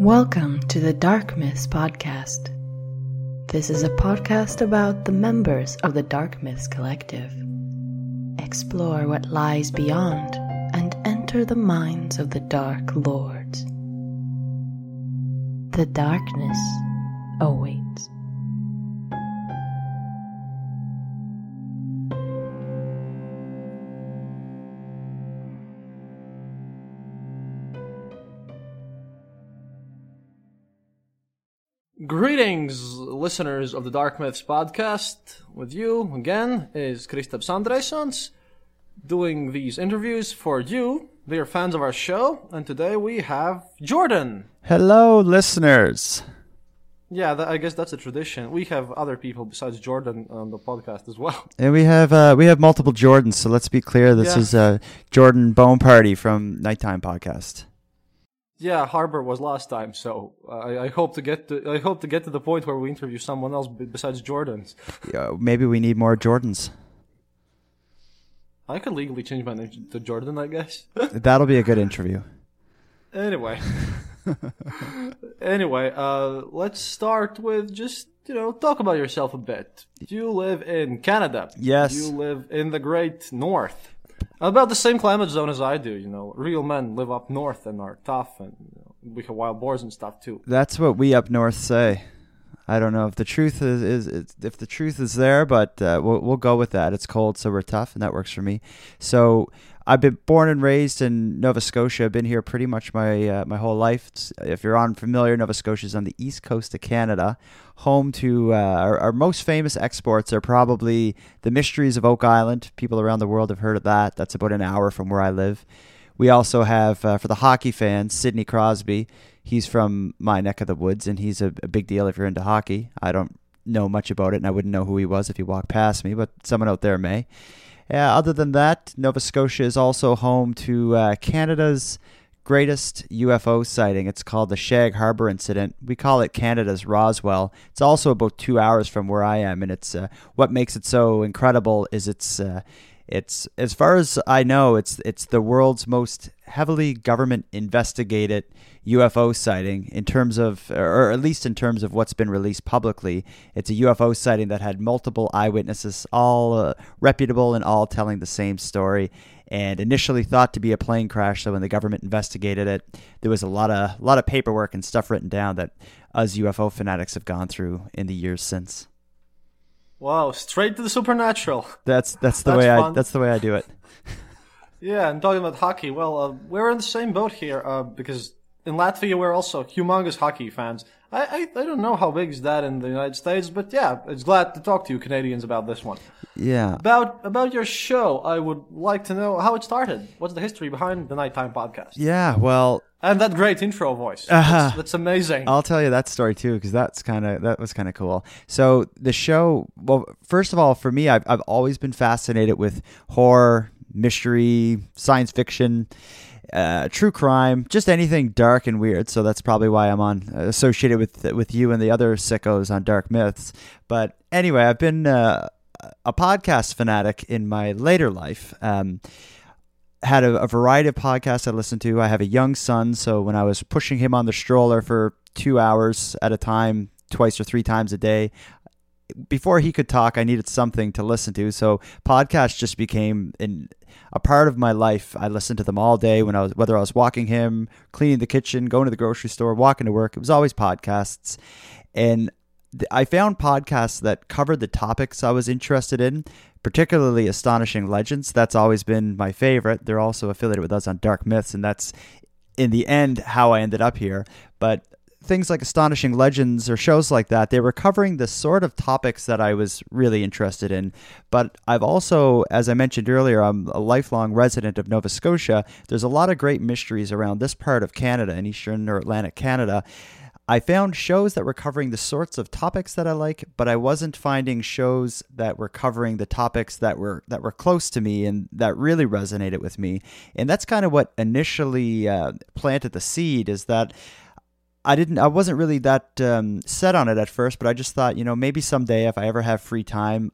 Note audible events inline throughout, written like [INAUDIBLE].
Welcome to the Dark Myths podcast. This is a podcast about the members of the Dark Myths Collective. Explore what lies beyond and enter the minds of the Dark Lords. The darkness awaits. Greetings, listeners of the Dark Myths podcast. With you again is Kristaps Andressons, doing these interviews for you. They are fans of our show, and today we have Jordan. Hello, listeners. Yeah, that, I guess that's a tradition. We have other people besides Jordan on the podcast as well. And we have uh, we have multiple Jordans, so let's be clear. This Yeah. is uh, Jordan Bonaparte from Nighttime Podcast. Yeah, Harbor was last time, so uh, I, I hope to get to I hope to get to the point where we interview someone else besides Jordan's. Yeah, maybe we need more Jordans. I could legally change my name to Jordan, I guess. [LAUGHS] That'll be a good interview. Anyway. [LAUGHS] anyway, uh, let's start with just, you know, talk about yourself a bit. You live in Canada. Yes. You live in the great north. About the same climate zone as I do, you know. Real men live up north and are tough and you know, we have wild boars and stuff too. That's what we up north say. I don't know if the truth is, is, is if the truth is there, but uh, we'll we'll go with that. It's cold, so we're tough, and that works for me. So I've been born and raised in Nova Scotia. I've been here pretty much my uh, my whole life. It's- if you're unfamiliar, Nova Scotia is on the east coast of Canada, home to uh, our, our most famous exports are probably the Mysteries of Oak Island. People around the world have heard of that. That's about an hour from where I live. We also have, uh, for the hockey fans, Sidney Crosby. He's from my neck of the woods, and he's a, a big deal if you're into hockey. I don't know much about it, and I wouldn't know who he was if he walked past me, but someone out there may. Yeah, other than that, Nova Scotia is also home to uh, Canada's greatest UFO sighting. It's called the Shag Harbor Incident. We call it Canada's Roswell. It's also about two hours from where I am, and it's uh, what makes it so incredible is it's uh, it's as far as I know, it's it's the world's most heavily government investigated UFO sighting in terms of, or at least in terms of what's been released publicly. It's a UFO sighting that had multiple eyewitnesses, all uh, reputable and all telling the same story. And initially thought to be a plane crash, so when the government investigated it, there was a lot of lot of paperwork and stuff written down that us UFO fanatics have gone through in the years since. Wow, straight to the supernatural. That's that's the That's way I that's the way I do it. [LAUGHS] Yeah, and talking about hockey, well, uh, we're in the same boat here uh, because in Latvia we're also humongous hockey fans. I, I I don't know how big is that in the United States, but yeah, it's glad to talk to you Canadians about this one. Yeah. About about your show, I would like to know how it started. What's the history behind the Nighttime Podcast? Yeah, well, And that great intro voice. Uh-huh. That's, that's amazing. I'll tell you that story too because that's kind of that was kind of cool. So the show, well, first of all, for me, I've I've always been fascinated with horror, mystery, science fiction, uh, true crime, just anything dark and weird. So that's probably why I'm on associated with with you and the other sickos on Dark Myths. But anyway, I've been uh, a podcast fanatic in my later life. Um, had a, a variety of podcasts I listened to. I have a young son, so when I was pushing him on the stroller for two hours at a time, twice or three times a day, before he could talk, I needed something to listen to. So podcasts just became in a part of my life. I listened to them all day when I was whether I was walking him, cleaning the kitchen, going to the grocery store, walking to work. It was always podcasts, and I found podcasts that covered the topics I was interested in, particularly astonishing legends. That's always been my favorite. They're also affiliated with us on Dark Myths, and that's in the end how I ended up here. But things like Astonishing Legends or shows like that, they were covering the sort of topics that I was really interested in. But I've also, as I mentioned earlier, I'm a lifelong resident of Nova Scotia. There's a lot of great mysteries around this part of Canada, in Eastern or Atlantic Canada. I found shows that were covering the sorts of topics that I like, but I wasn't finding shows that were covering the topics that were that were close to me and that really resonated with me. And that's kind of what initially uh, planted the seed. Is that I didn't I wasn't really that um, set on it at first, but I just thought, you know, maybe someday if I ever have free time,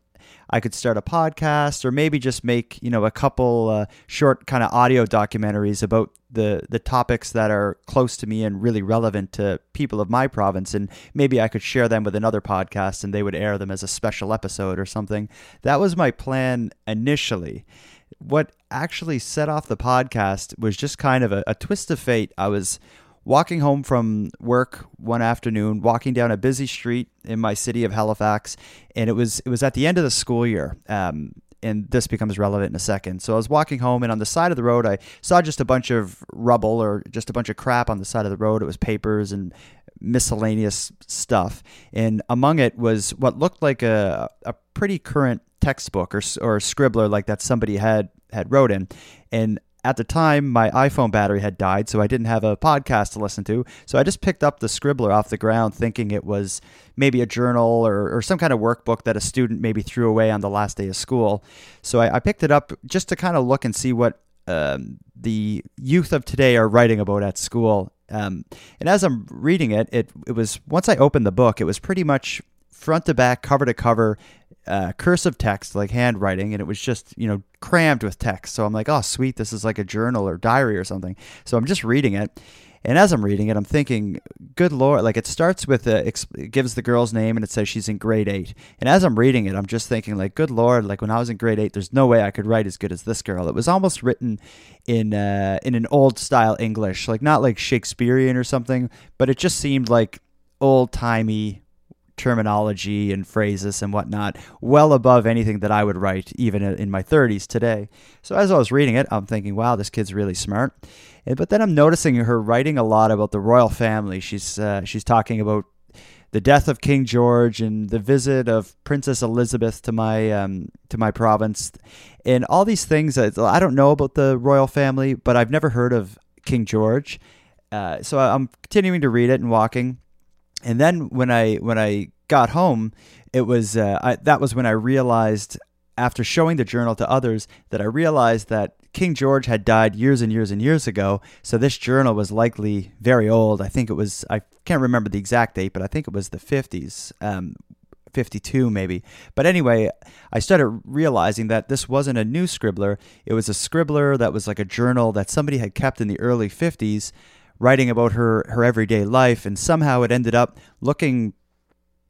I could start a podcast or maybe just make, you know, a couple uh, short kind of audio documentaries about the the topics that are close to me and really relevant to people of my province and maybe I could share them with another podcast and they would air them as a special episode or something. That was my plan initially. What actually set off the podcast was just kind of a, a twist of fate. I was walking home from work one afternoon, walking down a busy street in my city of Halifax, and it was it was at the end of the school year. Um, and this becomes relevant in a second. So I was walking home, and on the side of the road, I saw just a bunch of rubble or just a bunch of crap on the side of the road. It was papers and miscellaneous stuff, and among it was what looked like a a pretty current textbook or or a scribbler like that somebody had had wrote in, and at the time, my iPhone battery had died, so I didn't have a podcast to listen to. So I just picked up the Scribbler off the ground, thinking it was maybe a journal or, or some kind of workbook that a student maybe threw away on the last day of school. So I, I picked it up just to kind of look and see what um, the youth of today are writing about at school. Um, and as I'm reading it, it, it was once I opened the book, it was pretty much front to back, cover to cover, uh, cursive text like handwriting, and it was just you know crammed with text. So I'm like, oh sweet, this is like a journal or diary or something. So I'm just reading it, and as I'm reading it, I'm thinking, good lord, like it starts with a, it gives the girl's name and it says she's in grade eight. And as I'm reading it, I'm just thinking, like, good lord, like when I was in grade eight, there's no way I could write as good as this girl. It was almost written in uh, in an old style English, like not like Shakespearean or something, but it just seemed like old timey terminology and phrases and whatnot well above anything that I would write even in my 30s today. So as I was reading it, I'm thinking, wow, this kid's really smart. But then I'm noticing her writing a lot about the royal family. She's uh, she's talking about the death of King George and the visit of Princess Elizabeth to my um, to my province, and all these things. I don't know about the royal family, but I've never heard of King George. Uh, so I'm continuing to read it and walking, and then when I when I got home, it was uh, I, that was when I realized after showing the journal to others that I realized that King George had died years and years and years ago. So this journal was likely very old. I think it was I can't remember the exact date, but I think it was the 50s. Um, 52 maybe. But anyway, I started realizing that this wasn't a new scribbler. It was a scribbler that was like a journal that somebody had kept in the early 50s writing about her her everyday life and somehow it ended up looking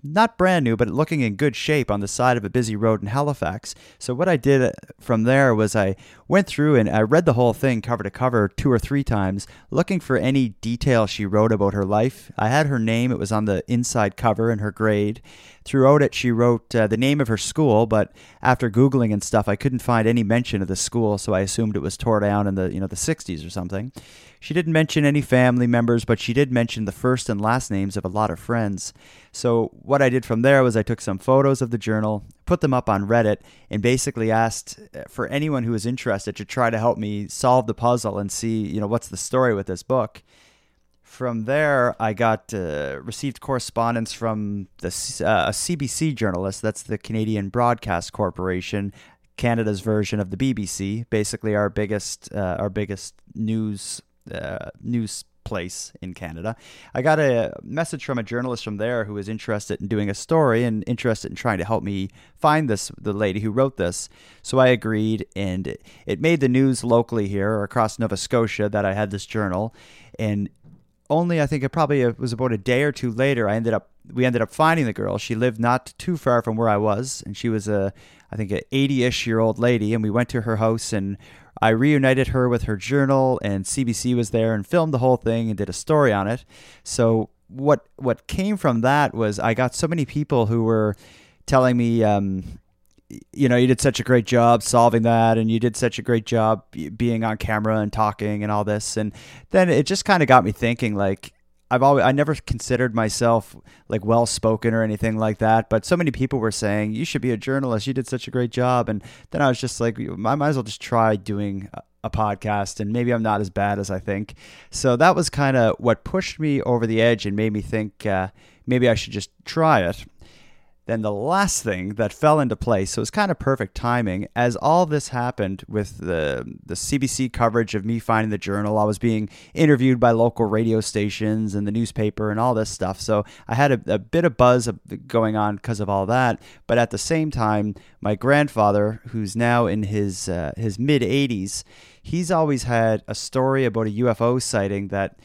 not brand new, but looking in good shape on the side of a busy road in Halifax. So what I did uh, from there was I went through and I read the whole thing cover to cover two or three times, looking for any detail she wrote about her life. I had her name; it was on the inside cover and her grade. Throughout it, she wrote uh, the name of her school, but after googling and stuff, I couldn't find any mention of the school, so I assumed it was tore down in the you know the 60s or something. She didn't mention any family members, but she did mention the first and last names of a lot of friends. So, what I did from there was I took some photos of the journal, put them up on Reddit, and basically asked uh, for anyone who was interested to try to help me solve the puzzle and see, you know, what's the story with this book. From there, I got uh, received correspondence from the uh, a CBC journalist. That's the Canadian Broadcast Corporation, Canada's version of the BBC. Basically, our biggest uh, our biggest news uh, news place in Canada. I got a message from a journalist from there who was interested in doing a story and interested in trying to help me find this the lady who wrote this. So I agreed and it made the news locally here or across Nova Scotia that I had this journal and only I think it probably uh, was about a day or two later I ended up we ended up finding the girl. She lived not too far from where I was and she was a I think an 80ish year old lady and we went to her house and I reunited her with her journal, and CBC was there and filmed the whole thing and did a story on it. So what what came from that was I got so many people who were telling me, um, you know, you did such a great job solving that, and you did such a great job being on camera and talking and all this, and then it just kind of got me thinking, like. I've always I never considered myself like well spoken or anything like that, but so many people were saying you should be a journalist. You did such a great job, and then I was just like, I might as well just try doing a, podcast, and maybe I'm not as bad as I think. So that was kind of what pushed me over the edge and made me think uh, maybe I should just try it. Then the last thing that fell into place, so it was kind of perfect timing, as all this happened with the the CBC coverage of me finding the journal. I was being interviewed by local radio stations and the newspaper and all this stuff. So I had a, a bit of buzz going on because of all that. But at the same time, my grandfather, who's now in his uh, his mid 80s, he's always had a story about a UFO sighting that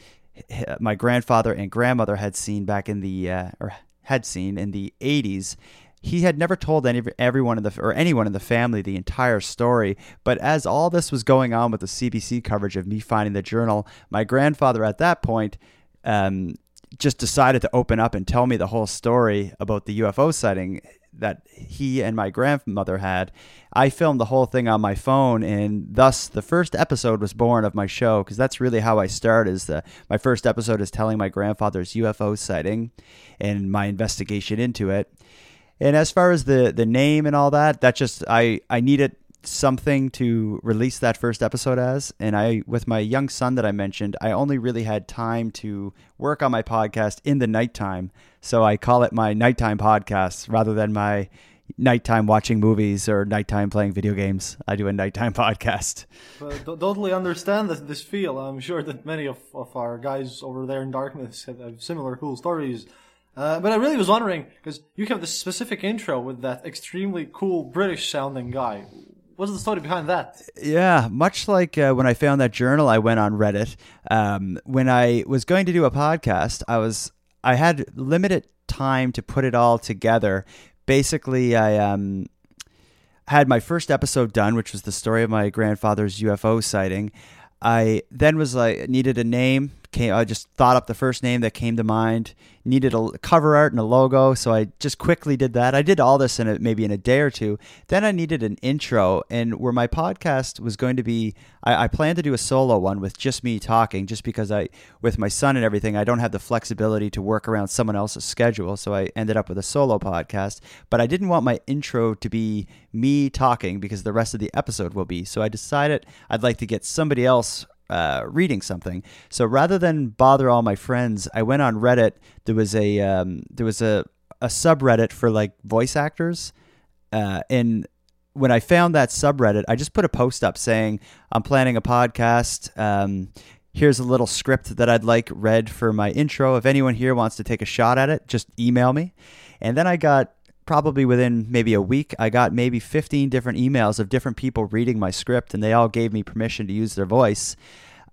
my grandfather and grandmother had seen back in the uh, or had seen in the 80s he had never told any everyone in the or anyone in the family the entire story. But as all this was going on with the CBC coverage of me finding the journal, my grandfather at that point um, just decided to open up and tell me the whole story about the UFO sighting that he and my grandmother had. I filmed the whole thing on my phone, and thus the first episode was born of my show because that's really how I start. Is the my first episode is telling my grandfather's UFO sighting and my investigation into it. And as far as the the name and all that, that just I I needed something to release that first episode as and I with my young son that I mentioned, I only really had time to work on my podcast in the nighttime. So I call it my nighttime podcast rather than my nighttime watching movies or nighttime playing video games. I do a nighttime [LAUGHS] podcast. But totally understand this, this feel. I'm sure that many of, of our guys over there in darkness have similar cool stories uh, but I really was wondering because you have this specific intro with that extremely cool British sounding guy. What's the story behind that? Yeah, much like uh, when I found that journal, I went on Reddit. Um, when I was going to do a podcast, I was I had limited time to put it all together. Basically, I um, had my first episode done, which was the story of my grandfather's UFO sighting. I then was like needed a name. Came, I just thought up the first name that came to mind. Needed a cover art and a logo, so I just quickly did that. I did all this in a, maybe in a day or two. Then I needed an intro, and where my podcast was going to be, I, I planned to do a solo one with just me talking, just because I, with my son and everything, I don't have the flexibility to work around someone else's schedule. So I ended up with a solo podcast. But I didn't want my intro to be me talking because the rest of the episode will be. So I decided I'd like to get somebody else uh, reading something. So rather than bother all my friends, I went on Reddit. There was a um, there was a a subreddit for like voice actors, uh, and when I found that subreddit, I just put a post up saying I'm planning a podcast. Um, here's a little script that I'd like read for my intro. If anyone here wants to take a shot at it, just email me. And then I got probably within maybe a week, I got maybe 15 different emails of different people reading my script, and they all gave me permission to use their voice.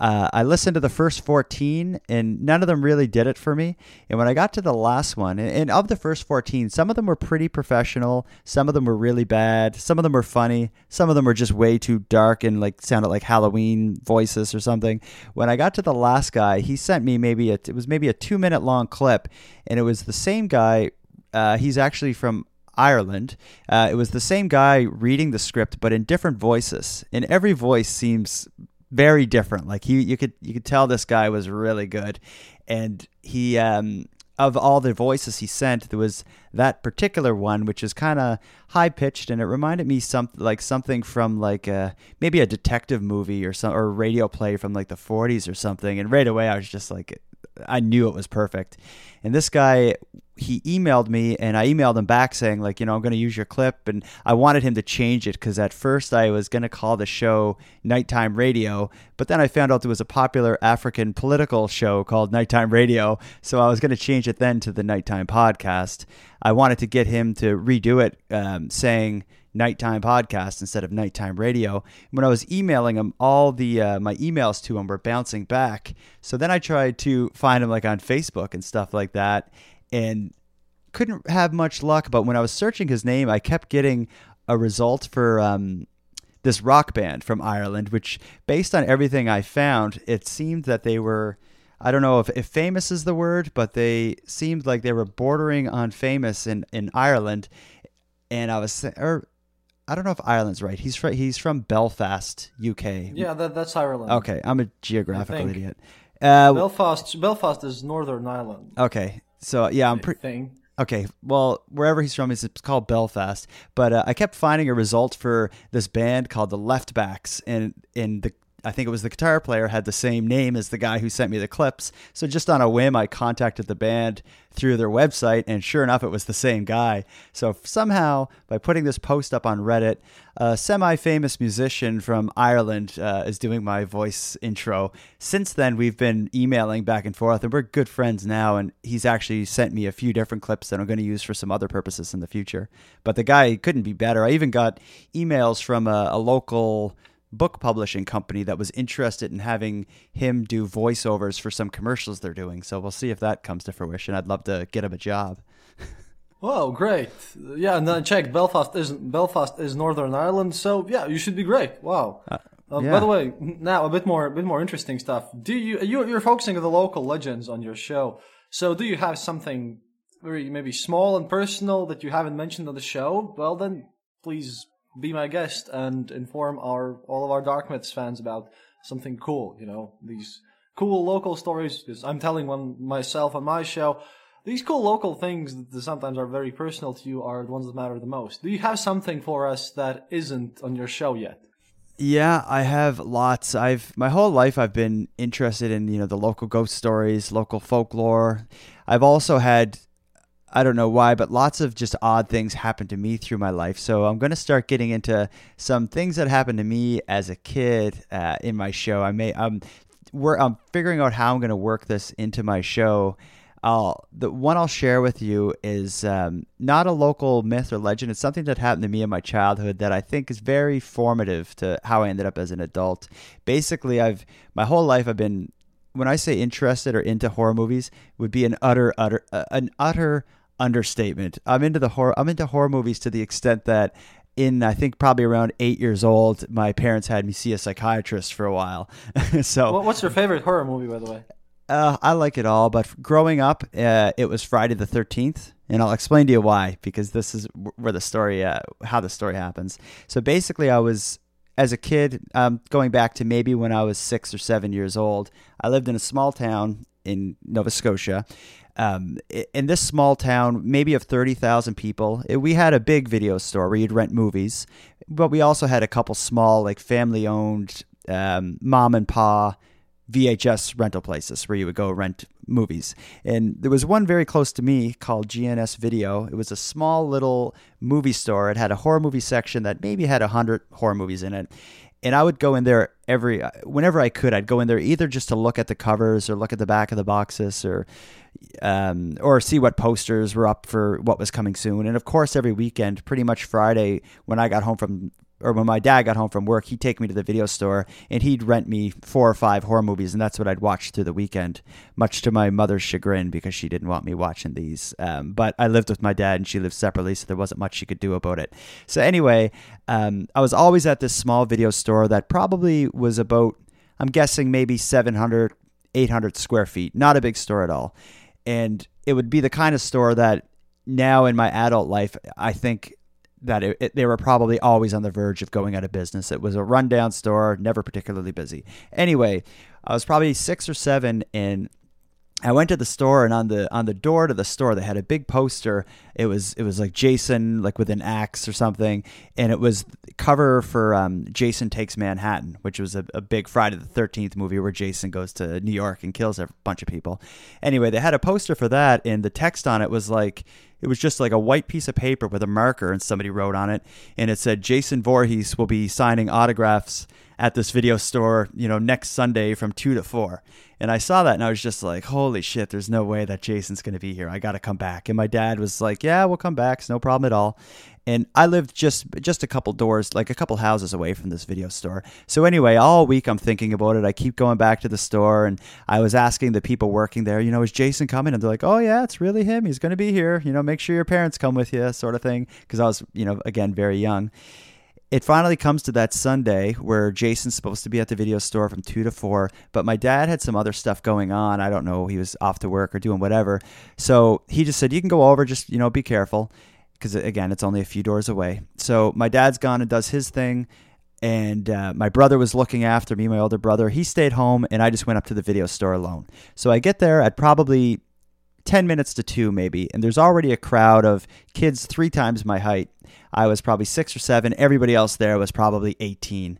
Uh, I listened to the first 14, and none of them really did it for me. And when I got to the last one, and of the first 14, some of them were pretty professional, some of them were really bad, some of them were funny, some of them were just way too dark and like sounded like Halloween voices or something. When I got to the last guy, he sent me maybe a, it was maybe a two minute long clip, and it was the same guy. Uh, he's actually from Ireland. Uh, it was the same guy reading the script, but in different voices. And every voice seems very different. Like he, you could you could tell this guy was really good, and he um, of all the voices he sent, there was that particular one which is kind of high pitched, and it reminded me some like something from like a, maybe a detective movie or some or a radio play from like the 40s or something. And right away, I was just like, I knew it was perfect. And this guy he emailed me and I emailed him back saying like you know I'm going to use your clip and I wanted him to change it cuz at first I was going to call the show Nighttime Radio but then I found out there was a popular African political show called Nighttime Radio so I was going to change it then to the Nighttime Podcast I wanted to get him to redo it um, saying nighttime podcast instead of nighttime radio. When I was emailing him, all the uh, my emails to him were bouncing back. So then I tried to find him like on Facebook and stuff like that, and couldn't have much luck. But when I was searching his name, I kept getting a result for um, this rock band from Ireland, which, based on everything I found, it seemed that they were. I don't know if, if famous is the word, but they seemed like they were bordering on famous in, in Ireland. And I was, or I don't know if Ireland's right. He's from, he's from Belfast, UK. Yeah, that, that's Ireland. Okay, I'm a geographical idiot. Uh, Belfast. Belfast is Northern Ireland. okay, so yeah, I'm pretty. Okay, well, wherever he's from, it's called Belfast. But uh, I kept finding a result for this band called the Leftbacks, and in the I think it was the guitar player had the same name as the guy who sent me the clips. So just on a whim, I contacted the band through their website, and sure enough, it was the same guy. So somehow, by putting this post up on Reddit, a semi-famous musician from Ireland uh, is doing my voice intro. Since then, we've been emailing back and forth, and we're good friends now. And he's actually sent me a few different clips that I'm going to use for some other purposes in the future. But the guy couldn't be better. I even got emails from a, a local book publishing company that was interested in having him do voiceovers for some commercials they're doing. So we'll see if that comes to fruition. I'd love to get him a job. [LAUGHS] Oh, great! Yeah, and then check Belfast is Belfast is Northern Ireland, so yeah, you should be great. Wow. Uh, yeah. By the way, now a bit more, a bit more interesting stuff. Do you, you you're focusing on the local legends on your show? So do you have something very maybe small and personal that you haven't mentioned on the show? Well, then please be my guest and inform our all of our Dark Myths fans about something cool. You know these cool local stories. Because I'm telling one myself on my show. These cool local things that sometimes are very personal to you are the ones that matter the most. Do you have something for us that isn't on your show yet? Yeah, I have lots. I've my whole life I've been interested in, you know, the local ghost stories, local folklore. I've also had I don't know why, but lots of just odd things happen to me through my life. So I'm going to start getting into some things that happened to me as a kid uh, in my show. I may um, we're, I'm figuring out how I'm going to work this into my show. I'll, the one I'll share with you is um, not a local myth or legend. It's something that happened to me in my childhood that I think is very formative to how I ended up as an adult. Basically, I've my whole life I've been when I say interested or into horror movies would be an utter utter uh, an utter understatement. I'm into the horror. I'm into horror movies to the extent that in I think probably around eight years old, my parents had me see a psychiatrist for a while. [LAUGHS] so, what's your favorite horror movie, by the way? Uh, I like it all, but growing up, uh, it was Friday the Thirteenth, and I'll explain to you why because this is where the story, uh, how the story happens. So basically, I was as a kid, um, going back to maybe when I was six or seven years old. I lived in a small town in Nova Scotia, um, in this small town, maybe of 30,000 people, we had a big video store where you'd rent movies, but we also had a couple small, like family owned, um, mom and pa VHS rental places where you would go rent movies. And there was one very close to me called GNS Video. It was a small little movie store. It had a horror movie section that maybe had 100 horror movies in it and I would go in there every whenever I could. I'd go in there either just to look at the covers or look at the back of the boxes or um, or see what posters were up for what was coming soon. And of course, every weekend, pretty much Friday when I got home from or when my dad got home from work, he'd take me to the video store and he'd rent me four or five horror movies, and that's what I'd watch through the weekend, much to my mother's chagrin because she didn't want me watching these. Um, but I lived with my dad and she lived separately, so there wasn't much she could do about it. So, anyway, um, I was always at this small video store that probably was about, I'm guessing, maybe 700, 800 square feet, not a big store at all. And it would be the kind of store that now in my adult life, I think that it, it, they were probably always on the verge of going out of business. It was a rundown store, never particularly busy. Anyway, I was probably six or seven, and I went to the store, and on the on the door to the store, they had a big poster. It was it was like Jason, like with an axe or something, and it was cover for um, Jason Takes Manhattan, which was a, a big Friday the Thirteenth movie where Jason goes to New York and kills a bunch of people. Anyway, they had a poster for that, and the text on it was like it was just like a white piece of paper with a marker, and somebody wrote on it, and it said Jason Voorhees will be signing autographs at this video store, you know, next Sunday from two to four. And I saw that and I was just like, holy shit, there's no way that Jason's going to be here. I got to come back. And my dad was like, yeah, we'll come back. It's no problem at all. And I lived just just a couple doors, like a couple houses away from this video store. So anyway, all week I'm thinking about it. I keep going back to the store and I was asking the people working there, you know, is Jason coming? And they're like, oh yeah, it's really him. He's going to be here. You know, make sure your parents come with you, sort of thing. Because I was, you know, again, very young it finally comes to that Sunday where Jason's supposed to be at the video store from 2 to 4, but my dad had some other stuff going on. I don't know, he was off to work or doing whatever. So he just said, You can go over, just, you know, be careful. Because again, it's only a few doors away. So my dad's gone and does his thing. and uh, my brother was looking after me, my older brother. He stayed home, and I just went up to the video store alone. So I get there at probably 10 minutes to 2 maybe and there's already a crowd of kids three times my height i was probably six or seven everybody else there was probably 18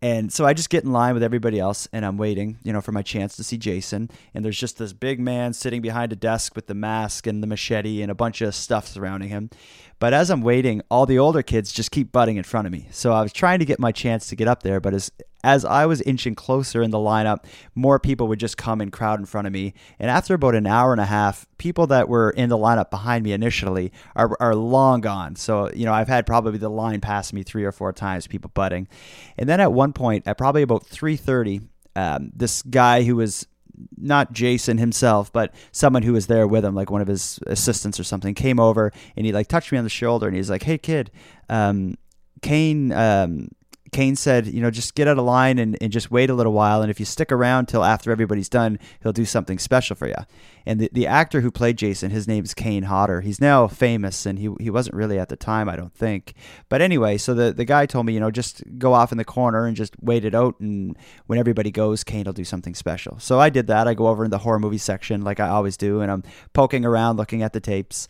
and so I just get in line with everybody else and I'm waiting, you know, for my chance to see Jason. And there's just this big man sitting behind a desk with the mask and the machete and a bunch of stuff surrounding him. But as I'm waiting, all the older kids just keep butting in front of me. So I was trying to get my chance to get up there, but as as I was inching closer in the lineup, more people would just come and crowd in front of me. And after about an hour and a half, people that were in the lineup behind me initially are, are long gone. So, you know, I've had probably the line pass me three or four times, people butting. And then at one point, at probably about 3.30, um, this guy who was not Jason himself, but someone who was there with him, like one of his assistants or something, came over and he like touched me on the shoulder and he's like, "Hey kid, um, Kane um, Kane said, you know, just get out of line and, and just wait a little while. And if you stick around till after everybody's done, he'll do something special for you. And the, the actor who played Jason, his name is Kane Hodder. He's now famous and he, he wasn't really at the time, I don't think. But anyway, so the, the guy told me, you know, just go off in the corner and just wait it out. And when everybody goes, Kane will do something special. So I did that. I go over in the horror movie section like I always do. And I'm poking around looking at the tapes.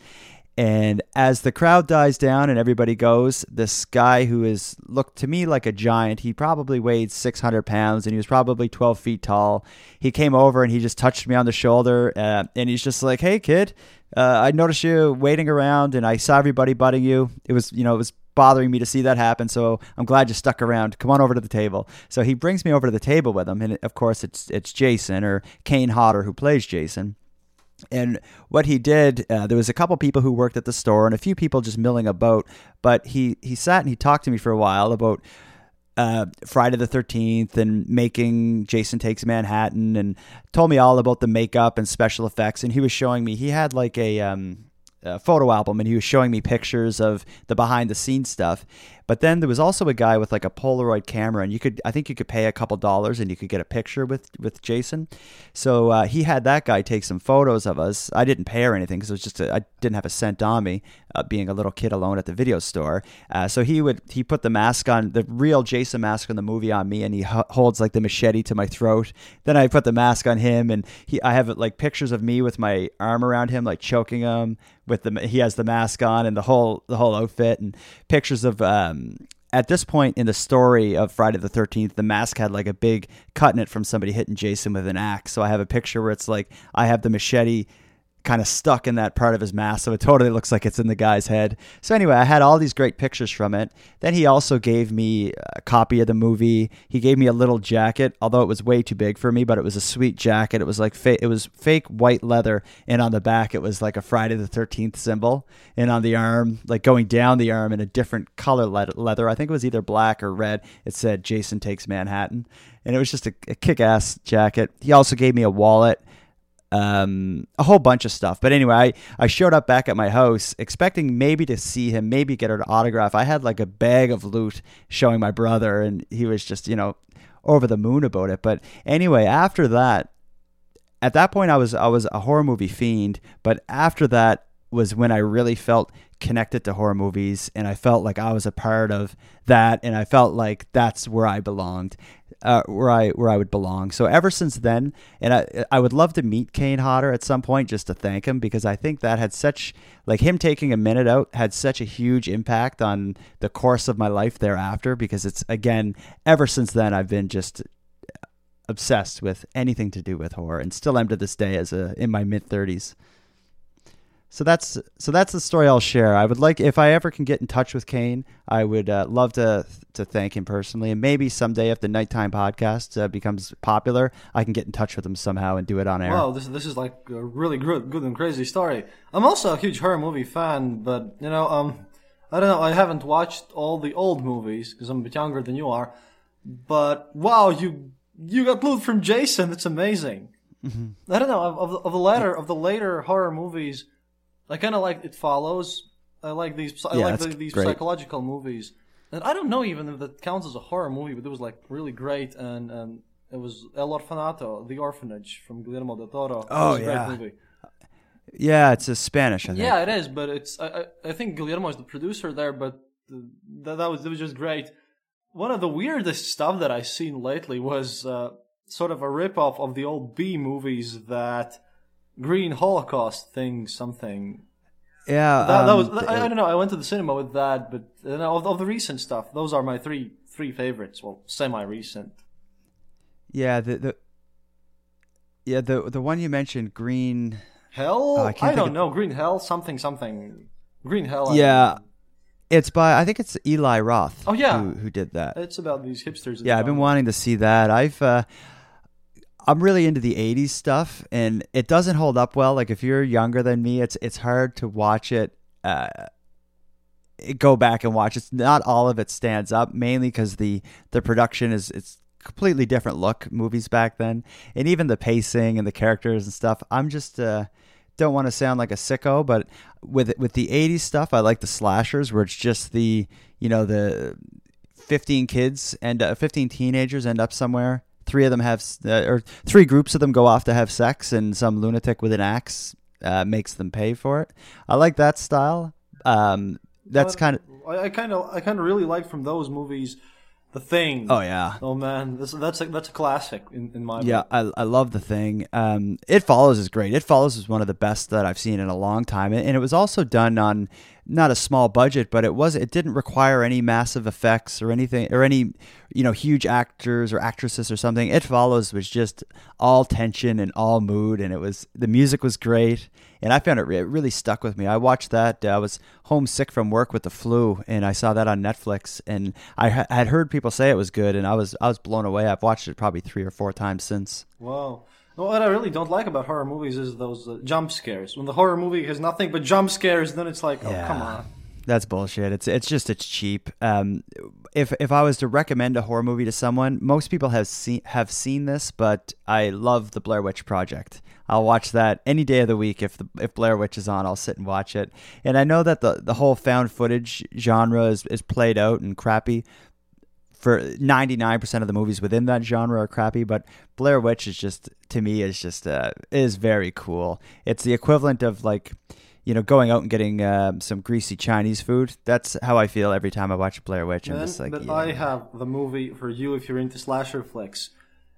And as the crowd dies down and everybody goes, this guy who is looked to me like a giant, he probably weighed 600 pounds and he was probably 12 feet tall. He came over and he just touched me on the shoulder uh, and he's just like, "Hey, kid, uh, I noticed you waiting around and I saw everybody butting you. It was, you know, it was bothering me to see that happen. So I'm glad you stuck around. Come on over to the table." So he brings me over to the table with him, and of course it's it's Jason or Kane Hodder who plays Jason. And what he did, uh, there was a couple people who worked at the store and a few people just milling about. But he he sat and he talked to me for a while about uh, Friday the Thirteenth and making Jason Takes Manhattan, and told me all about the makeup and special effects. And he was showing me he had like a, um, a photo album, and he was showing me pictures of the behind the scenes stuff. But then there was also a guy with like a Polaroid camera, and you could, I think you could pay a couple dollars and you could get a picture with with Jason. So uh, he had that guy take some photos of us. I didn't pay or anything because it was just I didn't have a cent on me, uh, being a little kid alone at the video store. Uh, so he would he put the mask on the real Jason mask in the movie on me, and he h- holds like the machete to my throat. Then I put the mask on him, and he I have like pictures of me with my arm around him, like choking him with the he has the mask on and the whole the whole outfit, and pictures of. Um, Um, at this point in the story of Friday the 13th, the mask had like a big cut in it from somebody hitting Jason with an axe. So I have a picture where it's like I have the machete kind of stuck in that part of his mask. So it totally looks like it's in the guy's head. So anyway, I had all these great pictures from it. Then he also gave me a copy of the movie. He gave me a little jacket, although it was way too big for me, but it was a sweet jacket. It was like fa- it was fake white leather, and on the back it was like a Friday the 13th symbol, and on the arm, like going down the arm in a different color leather. I think it was either black or red. It said Jason takes Manhattan. And it was just a, a kick-ass jacket. He also gave me a wallet um, a whole bunch of stuff. But anyway, I, I showed up back at my house expecting maybe to see him, maybe get an autograph. I had like a bag of loot showing my brother, and he was just, you know, over the moon about it. But anyway, after that, at that point, I was I was a horror movie fiend. But after that was when I really felt connected to horror movies, and I felt like I was a part of that, and I felt like that's where I belonged uh, where I where I would belong. So ever since then, and I I would love to meet Kane Hodder at some point just to thank him because I think that had such like him taking a minute out had such a huge impact on the course of my life thereafter because it's again ever since then I've been just obsessed with anything to do with horror and still am to this day as a in my mid 30s. So that's so that's the story I'll share. I would like if I ever can get in touch with Kane, I would uh, love to to thank him personally, and maybe someday if the nighttime podcast uh, becomes popular, I can get in touch with him somehow and do it on air. Wow, this this is like a really good, good and crazy story. I'm also a huge horror movie fan, but you know, um, I don't know, I haven't watched all the old movies because I'm a bit younger than you are. But wow, you you got loot from Jason. It's amazing. Mm-hmm. I don't know of, of the later of the later horror movies. I kind of like It Follows. I like these. I Yeah, like that's the, these great. psychological movies. And I don't know even if that counts as a horror movie, but it was like really great. And, and it was El Orfanato, The Orphanage from Guillermo del Toro. It Oh, was a great yeah. movie. yeah, it's a Spanish. I think. Yeah, it is, but it's I, I, I think Guillermo is the producer there, but that, that was it was just great. one of the weirdest stuff that I've seen lately was uh, sort of a rip-off of the old B movies that Green Holocaust thing something. Yeah, That, that um, was I, I don't know. I went to the cinema with that, but uh, no, of, of the recent stuff, those are my three three favorites. Well, semi-recent. yeah, the the yeah the the one you mentioned, Green. Hell, Oh, I I, don't of- know. Green Hell, something something. Green Hell. I Yeah, don't it's by I think it's Eli Roth. Oh, yeah. who, who did that? it's about these hipsters. Yeah, I've been wanting to see that. I've uh, I'm really into the '80s stuff, and it doesn't hold up well. Like if you're younger than me, it's it's hard to watch it. Uh, go back and watch. It's not all of it stands up, mainly because the the production is it's completely different look movies back then, and even the pacing and the characters and stuff. I'm just uh, don't want to sound like a sicko, but with with the '80s stuff, I like the slashers where it's just the you know the 15 kids and uh, 15 teenagers end up somewhere. Three of them have, uh, or three groups of them go off to have sex, and some lunatic with an axe uh, makes them pay for it. I like that style. Um, that's kind of. I I kind of I kind of really like from those movies, The Thing. Oh yeah, Oh man, this, that's a that's a classic in, in my Yeah. I, I love the thing. Um, it follows is great. It follows is one of the best that I've seen in a long time, and it was also done on not a small budget, but it was it didn't require any massive effects or anything or any you know huge actors or actresses or something. It follows was just all tension and all mood, and it was the music was great, and I found it, it really stuck with me. I watched that. uh, I was homesick from work with the flu, and I saw that on Netflix, and I ha- had heard people say it was good, and I was I was blown away. I've watched it probably three or four times since. Wow. No, What I really don't like about horror movies is those uh, jump scares. When the horror movie has nothing but jump scares, then it's like, oh come on. That's bullshit. It's it's just it's cheap. Um, if if I was to recommend a horror movie to someone, most people have seen have seen this, but I love the Blair Witch Project. I'll watch that any day of the week if the if Blair Witch is on. I'll sit and watch it. And I know that the the whole found footage genre is is played out and crappy. For ninety nine percent of the movies within that genre are crappy, but Blair Witch is just to me is just uh, is very cool. It's the equivalent of like you know, going out and getting um, some greasy Chinese food. That's how I feel every time I watch Blair Witch. I'm Then, just like, but yeah. I have the movie for you if you're into slasher flicks.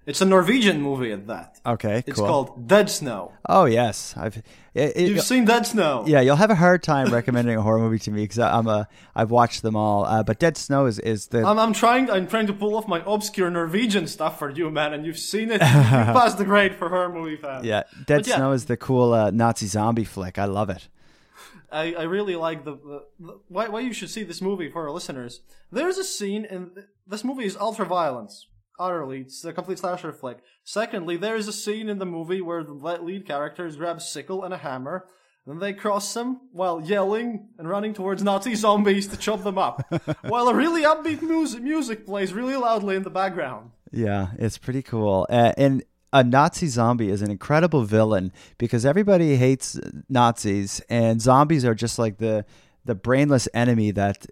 It's a Norwegian movie at that. okay, It's cool. called Dead Snow. Oh yes, I've. It, it- You've seen Dead Snow. yeah, you'll have a hard time recommending a horror movie to me because I'm a. I've watched them all, uh, but Dead Snow is is the. I'm, I'm trying. I'm trying to pull off my obscure Norwegian stuff for you, man, and you've seen it. you [LAUGHS] passed the grade for horror movie fans. yeah, Dead But yeah. Snow is the cool uh, Nazi zombie flick. I love it. I, I really like the, the, the why why you should see this movie for our listeners. There's a scene in this movie is ultra violence. Utterly, it's a complete slasher flick. Secondly, there is a scene in the movie where the lead characters grab a sickle and a hammer, and they cross them while yelling and running towards Nazi zombies to chop them up, [LAUGHS] while a really upbeat music music plays really loudly in the background. Yeah, it's pretty cool. Uh, and a Nazi zombie is an incredible villain because everybody hates Nazis, and zombies are just like the the brainless enemy that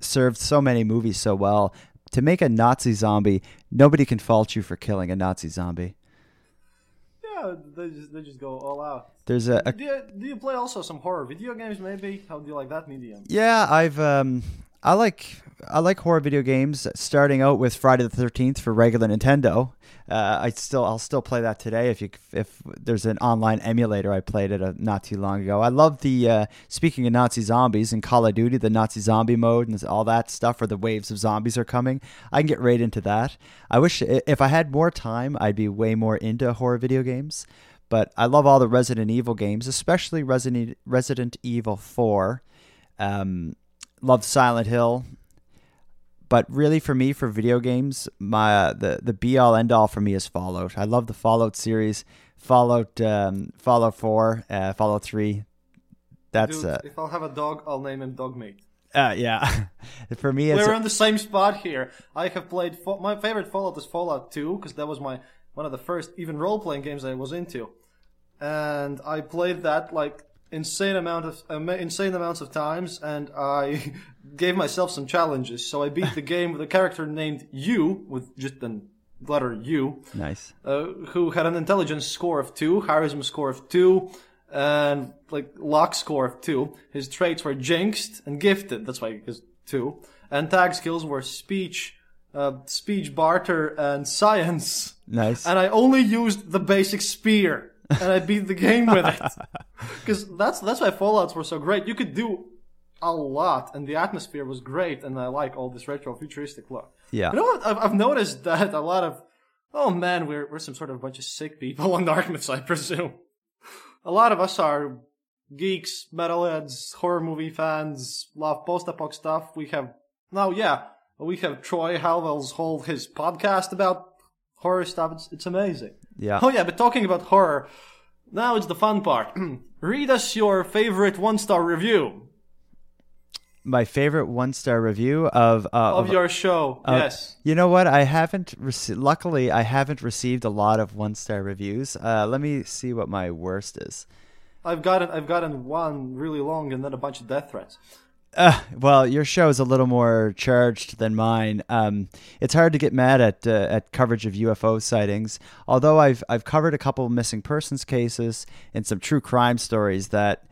served so many movies so well. To make a Nazi zombie, nobody can fault you for killing a Nazi zombie. Yeah, they just they just go all out. There's a, a Do you, do you play also some horror video games? Maybe how do you like that medium? Yeah, I've um I like I like horror video games. Starting out with Friday the Thirteenth for regular Nintendo. Uh, I still I'll still play that today if you if there's an online emulator. I played it uh, not too long ago. I love the uh, speaking of Nazi zombies in Call of Duty, the Nazi zombie mode and all that stuff, where the waves of zombies are coming. I can get right into that. I wish if I had more time, I'd be way more into horror video games. But I love all the Resident Evil games, especially Resident Resident Evil Four. Um, love Silent Hill, but really for me, for video games, my uh, the the be all end all for me is Fallout. I love the Fallout series, Fallout, um, Fallout Four, uh, Fallout Three. That's Dude, uh, if I'll have a dog, I'll name him Dogmeat. uh yeah. [LAUGHS] for me, it's We're on the same spot here. I have played Fa- my favorite Fallout is Fallout 2 because that was my one of the first even role playing games I was into, and I played that like insane amount of um, insane amounts of times, and I [LAUGHS] gave myself some challenges. So I beat the [LAUGHS] game with a character named U with just the letter U, nice. uh, who had an intelligence score of two, charisma score of two, and like lock score of two. His traits were jinxed and gifted. That's why because two. And tag skills were speech, uh, speech barter, and science. Nice. And I only used the basic spear, and I beat the game with it. [LAUGHS] Because that's that's why Fallout's were so great. You could do a lot, and the atmosphere was great, and I like all this retro futuristic look. Yeah. You know what? I've, I've noticed that a lot of, oh man, we're we're some sort of bunch of sick people on Dark Myths, I presume. A lot of us are geeks, metalheads, horror movie fans, love post-apoc stuff. We have now, yeah, we have Troy Halwell's whole his podcast about horror stuff. It's it's amazing. Yeah. Oh yeah, but talking about horror, now it's the fun part. [CLEARS THROAT] Read us your favorite one-star review My favorite one star review of uh, of your show. Uh, yes. You know what? I haven't. Rece- luckily, I haven't received a lot of one star reviews. Uh, let me see what my worst is. I've gotten I've gotten one really long and then a bunch of death threats. Uh, well, your show is a little more charged than mine. Um, it's hard to get mad at uh, at coverage of UFO sightings. Although I've I've covered a couple missing persons cases and some true crime stories that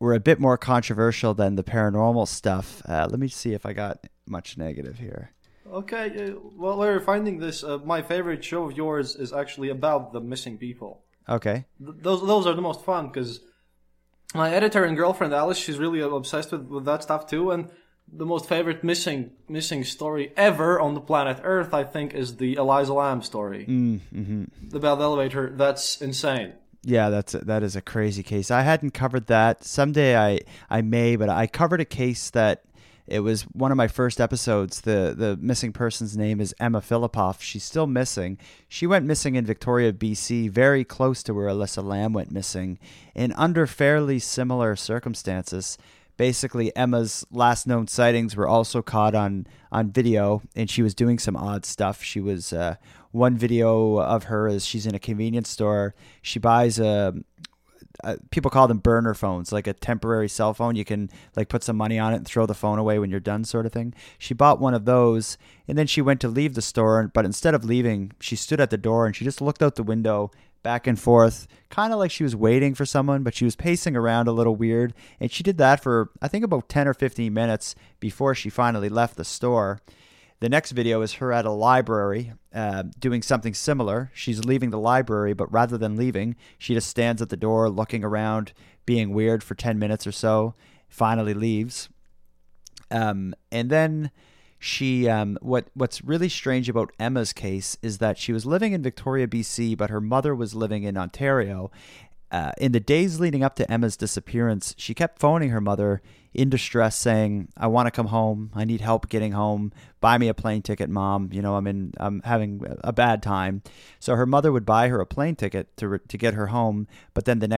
were a bit more controversial than the paranormal stuff. Uh, let me see if I got much negative here. Okay, uh, while we're finding this, uh, my favorite show of yours is actually about the missing people. Okay. Th- those those are the most fun because my editor and girlfriend Alice, she's really obsessed with, with that stuff too. And the most favorite missing missing story ever on the planet Earth, I think, is the Elisa Lam story. Mm, hmm The Elevator. That's insane. Yeah, that's a, that is a crazy case. I hadn't covered that. Someday I I may, but I covered a case that it was one of my first episodes. The the missing person's name is Emma Fillipoff. She's still missing. She went missing in Victoria, BC, very close to where Elisa Lam went missing, in under fairly similar circumstances. Basically, Emma's last known sightings were also caught on on video, and she was doing some odd stuff. She was uh, one video of her is she's in a convenience store. She buys a uh, people call them burner phones, like a temporary cell phone. You can like put some money on it and throw the phone away when you're done, sort of thing. She bought one of those, and then she went to leave the store, but instead of leaving, she stood at the door and she just looked out the window back and forth, kind of like she was waiting for someone, but she was pacing around a little weird. And she did that for I think about 10 or 15 minutes before she finally left the store. The next video is her at a library uh, doing something similar. She's leaving the library, but rather than leaving, she just stands at the door looking around, being weird for 10 minutes or so, finally leaves. Um, and then she um, what what's really strange about Emma's case is that she was living in Victoria, BC, but her mother was living in Ontario. Uh, in the days leading up to Emma's disappearance, she kept phoning her mother in distress, saying, "I want to come home. I need help getting home. Buy me a plane ticket, mom. You know, I'm in. I'm having a bad time." So her mother would buy her a plane ticket to to get her home, but then the next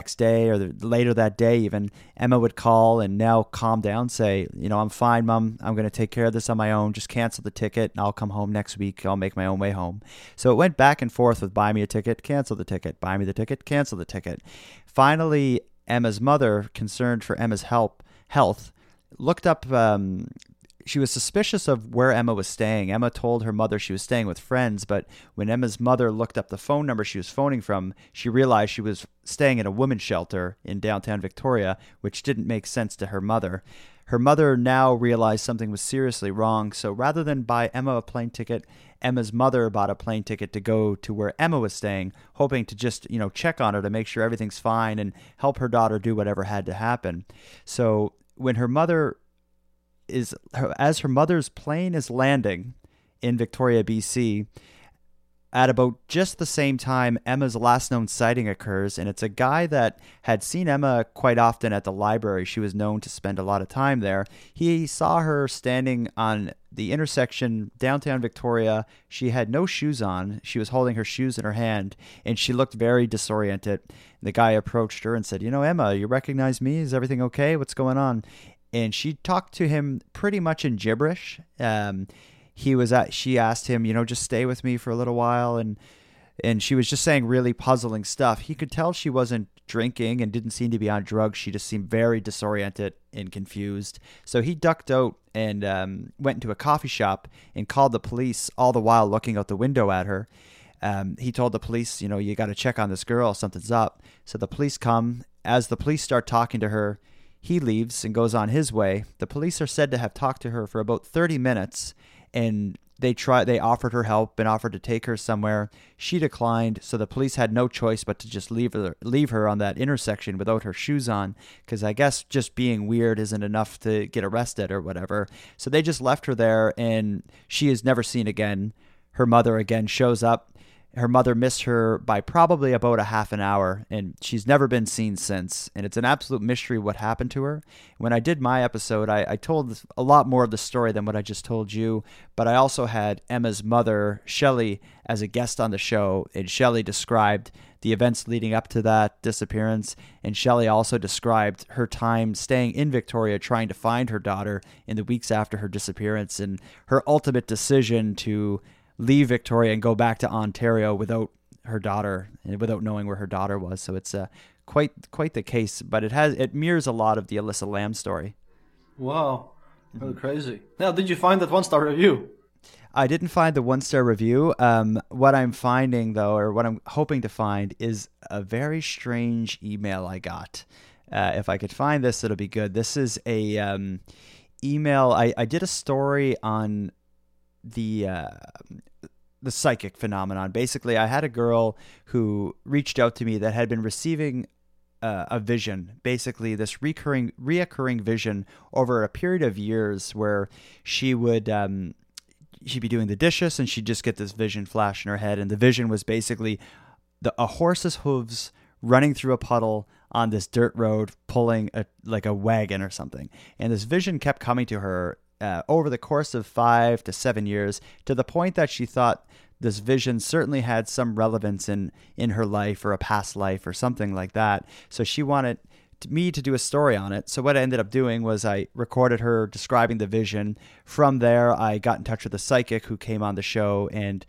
next day or the, later that day even emma would call and now calm down say you know i'm fine mom. I'm going to take care of this on my own. Just cancel the ticket and i'll come home next week. I'll make my own way home. So it went back and forth with buy me a ticket cancel the ticket. Buy me the ticket cancel the ticket. Finally emma's mother concerned for emma's help health looked up um, she was suspicious of where Emma was staying. Emma told her mother she was staying with friends, but when Emma's mother looked up the phone number she was phoning from, she realized she was staying in a women's shelter in downtown Victoria, which didn't make sense to her mother. Her mother now realized something was seriously wrong, so rather than buy Emma a plane ticket, Emma's mother bought a plane ticket to go to where Emma was staying, hoping to just, you know, check on her to make sure everything's fine and help her daughter do whatever had to happen. So when her mother is as her mother's plane is landing in Victoria, BC, at about just the same time Emma's last known sighting occurs, and it's a guy that had seen Emma quite often at the library. She was known to spend a lot of time there. He saw her standing on the intersection downtown Victoria. She had no shoes on. She was holding her shoes in her hand, and she looked very disoriented. The guy approached her and said, "You know, Emma, you recognize me? Is everything okay? What's going on?" And she talked to him pretty much in gibberish. Um, he was at. She asked him, "You know, just stay with me for a little while," and and she was just saying really puzzling stuff. He could tell she wasn't drinking and didn't seem to be on drugs. She just seemed very disoriented and confused. So he ducked out and um, went into a coffee shop and called the police, all the while looking out the window at her. Um, he told the police, you know, you got to check on this girl. Something's up. So the police come. As the police start talking to her, he leaves and goes on his way. The police are said to have talked to her for about 30 minutes and they tried they offered her help and offered to take her somewhere. She declined, so the police had no choice but to just leave her leave her on that intersection without her shoes on cuz I guess just being weird isn't enough to get arrested or whatever. So they just left her there and she is never seen again. Her mother again shows up her mother missed her by probably about a half an hour, and she's never been seen since. And it's an absolute mystery what happened to her. When I did my episode, I, I told a lot more of the story than what I just told you, but I also had Emma's mother, Shelley, as a guest on the show, and Shelley described the events leading up to that disappearance. And Shelley also described her time staying in Victoria trying to find her daughter in the weeks after her disappearance and her ultimate decision to leave Victoria and go back to Ontario without her daughter and without knowing where her daughter was. So it's uh, quite quite the case, but it has it mirrors a lot of the Elisa Lam story. Wow, crazy. Now, did you find that one star review? I didn't find the one star review. Um, what I'm finding though, or what I'm hoping to find, is a very strange email I got. Uh, if I could find this, it'll be good. This is a um, email. I, I did a story on the uh, the psychic phenomenon. Basically, I had a girl who reached out to me that had been receiving uh, a vision, basically this recurring reoccurring vision over a period of years, where she would um, she'd be doing the dishes and she'd just get this vision flash in her head, and the vision was basically the, a horse's hooves running through a puddle on this dirt road pulling a like a wagon or something and this vision kept coming to her uh, over the course of five to seven years to the point that she thought this vision certainly had some relevance in in her life or a past life or something like that. So she wanted me to do a story on it. So what I ended up doing was I recorded her describing the vision. From there, I got in touch with a psychic who came on the show and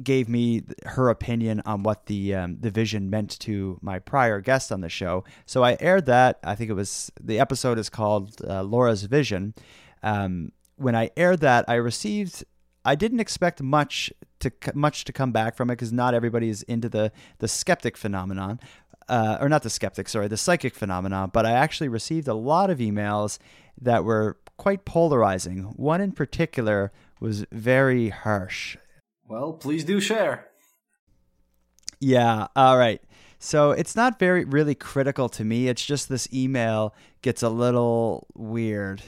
gave me her opinion on what the um, the vision meant to my prior guest on the show. So I aired that. I think it was the episode is called uh, Laura's Vision, um, when I aired that, I received. I didn't expect much to much to come back from it because not everybody is into the the skeptic phenomenon, uh, or not the skeptic, sorry, the psychic phenomenon. But I actually received a lot of emails that were quite polarizing. One in particular was very harsh. Well, please do share. Yeah. All right. So it's not very really critical to me. It's just this email gets a little weird.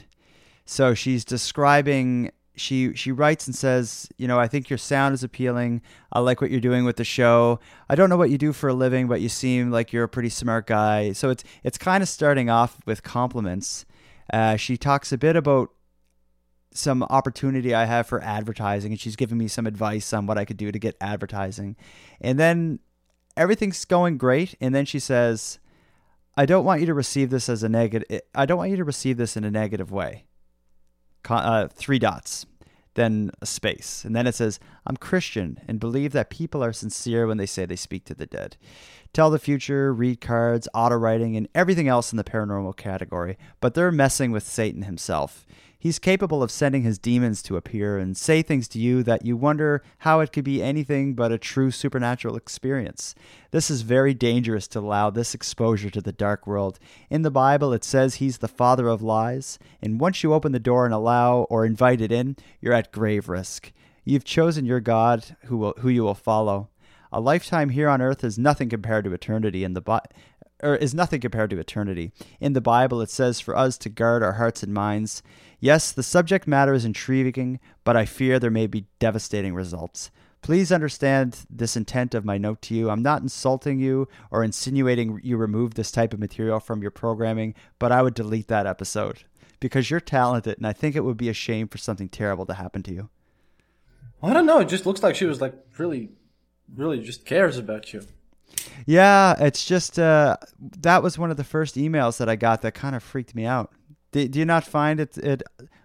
So she's describing she she writes and says, you know, I think your sound is appealing. I like what you're doing with the show. I don't know what you do for a living, but you seem like you're a pretty smart guy. So it's it's kind of starting off with compliments. Uh, she talks a bit about some opportunity I have for advertising, and she's giving me some advice on what I could do to get advertising. And then everything's going great, and then she says, "I don't want you to receive this as a negative. I don't want you to receive this in a negative way." Uh, three dots, then a space. And then it says, I'm Christian and believe that people are sincere when they say they speak to the dead. Tell the future, read cards, auto writing, and everything else in the paranormal category, but they're messing with Satan himself. He's capable of sending his demons to appear and say things to you that you wonder how it could be anything but a true supernatural experience. This is very dangerous to allow this exposure to the dark world. In the Bible, it says he's the father of lies, and once you open the door and allow or invite it in, you're at grave risk. You've chosen your God who, will, who you will follow. A lifetime here on earth is nothing compared to eternity in the Bible or is nothing compared to eternity. In the Bible, it says for us to guard our hearts and minds. Yes, the subject matter is intriguing, but I fear there may be devastating results. Please understand this intent of my note to you. I'm not insulting you or insinuating you remove this type of material from your programming, but I would delete that episode because you're talented, and I think it would be a shame for something terrible to happen to you. I don't know. It just looks like she was like really, really just cares about you. Yeah, it's just uh, that was one of the first emails that I got that kind of freaked me out. Do, do you not find it? It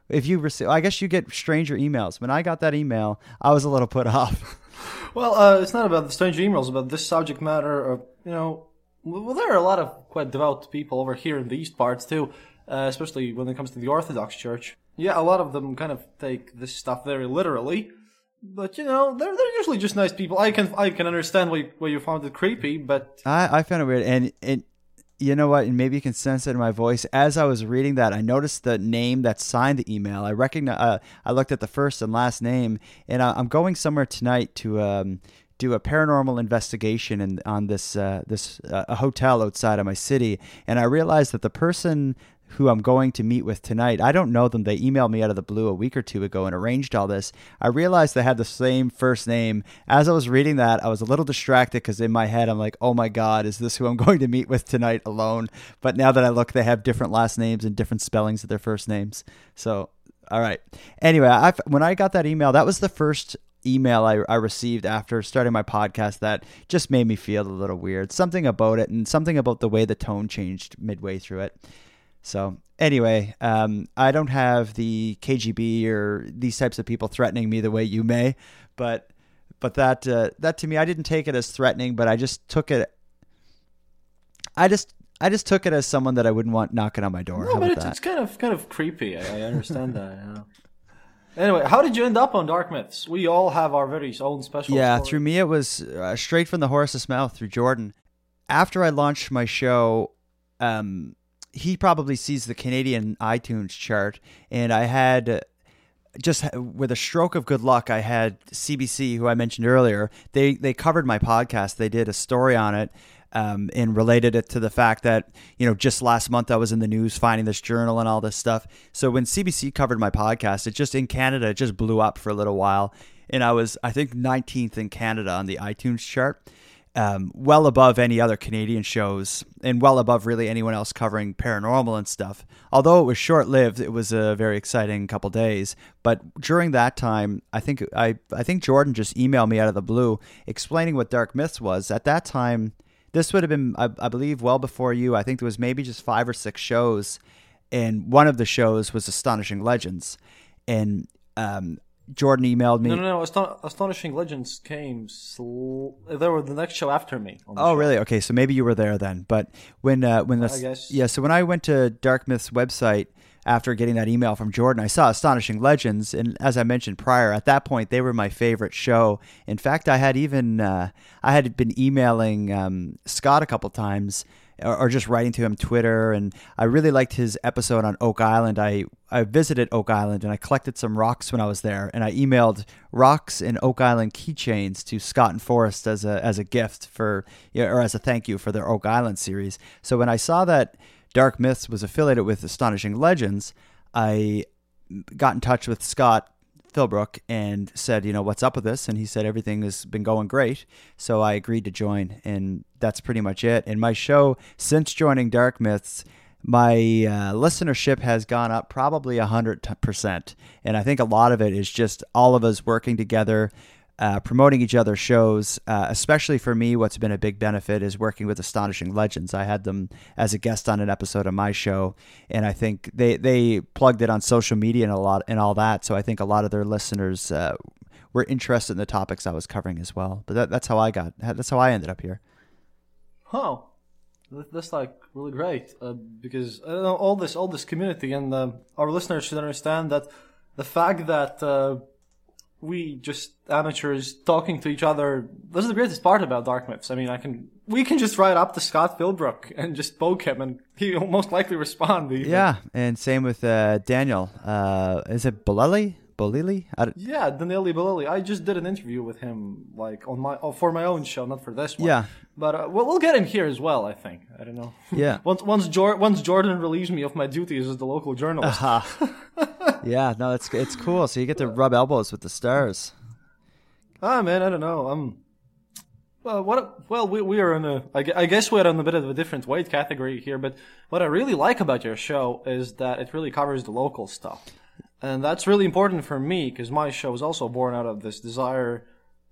if you receive, I guess you get stranger emails. When I got that email, I was a little put [LAUGHS] off. Well, uh, it's not about the strange emails, about this subject matter. Or you know, well, there are a lot of quite devout people over here in the east parts too, uh, especially when it comes to the Orthodox Church. Yeah, a lot of them kind of take this stuff very literally. But you know, they're they're usually just nice people. I can I can understand why why you found it creepy, but I, I found it weird, and and you know what? And maybe you can sense it in my voice. As I was reading that, I noticed the name that signed the email. I recognize. Uh, I looked at the first and last name, and I, I'm going somewhere tonight to um, do a paranormal investigation in, on this uh, this uh, a hotel outside of my city, and I realized that the person who I'm going to meet with tonight. I don't know them. They emailed me out of the blue a week or two ago and arranged all this. I realized they had the same first name. As I was reading that, I was a little distracted because in my head, I'm like, oh my God, is this who I'm [LAUGHS] going to meet with tonight alone? But now that I look, they have different last names and different spellings of their first names. So, all right. Anyway, i when I got that email, that was the first email I, I received after starting my podcast that just made me feel a little weird. Something about it and something about the way the tone changed midway through it. So anyway, um, I don't have the KGB or these types of people threatening me the way you may, but but that uh, that to me, I didn't take it as threatening, but I just took it. I just I just took it as someone that I wouldn't want knocking on my door. No, but it's, it's, kind of kind of creepy. I, I understand that. Yeah. Anyway, how did you end up on Dark Myths? We all have our very own special. Yeah, story. through me it was uh, straight from the horse's mouth through Jordan. After I launched my show, um, he probably sees the Canadian iTunes chart, and I had just with a stroke of good luck, I had CBC, who I mentioned earlier. They they covered my podcast. They did a story on it. Um, and related it to the fact that you know just last month I was in the news finding this journal and all this stuff. So when CBC covered my podcast, it just in Canada it just blew up for a little while, and I was I think 19th in Canada on the iTunes chart um, well above any other Canadian shows and well above really anyone else covering paranormal and stuff. Although it was short lived, it was a very exciting couple days. But during that time, I think I I think Jordan just emailed me out of the blue explaining what Dark Myths was. At that time, this would have been I, I believe well before you. I think there was maybe just five or six shows, and one of the shows was Astonishing Legends, and um, Jordan emailed me. No, no, no. Aston- Astonishing Legends came. Sl- they were the next show after me. Oh, show. really? Okay, so maybe you were there then. But when uh, when the I guess. yeah, so when I went to Dark Myth's website after getting that email from Jordan, I saw Astonishing Legends, and as I mentioned prior, at that point they were my favorite show. In fact, I had even uh, I had been emailing um, Scott a couple times or, or just writing to him Twitter. And I really liked his episode on Oak Island. I I visited Oak Island and I collected some rocks when I was there, and I emailed rocks and Oak Island keychains to Scott and Forrest as a as a gift for or as a thank you for their Oak Island series. So when I saw that Dark Myths was affiliated with Astonishing Legends, I got in touch with Scott Philbrook and said, you know, what's up with this? And he said everything has been going great. So I agreed to join, and that's pretty much it. And my show, since joining Dark Myths, my uh, listenership has gone up probably a hundred percent, and I think a lot of it is just all of us working together, uh, promoting each other's shows. Uh, especially for me, what's been a big benefit is working with Astonishing Legends. I had them as a guest on an episode of my show, and I think they they plugged it on social media and a lot and all that. So I think a lot of their listeners uh, were interested in the topics I was covering as well. But that, that's how I got. That's how I ended up here. Oh, that's like really great uh, because know all this all this community and uh, our listeners should understand that the fact that uh, we just amateurs talking to each other. This is the greatest part about Dark Myths. I mean, I can we can just write up to Scott Philbrook and just poke him, and he'll most likely respond. Yeah, and same with uh, Daniel. Uh, is it Bolelli? Bolili? Yeah, Daniele Bolili. I just did an interview with him, like on my oh, for my own show, not for this one. Yeah, but uh, we'll, we'll get him here as well. I think. I don't know. [LAUGHS] Yeah. once once, Jor- once Jordan relieves me of my duties as the local journalist. Uh-huh. [LAUGHS] yeah, no, it's it's cool. So you get to rub elbows with the stars. Ah, man, I don't know. I'm Well, what? Well, we we are in a. I I guess we're in a bit of a different weight category here, but what I really like about your show is that it really covers the local stuff, and that's really important for me because my show is also born out of this desire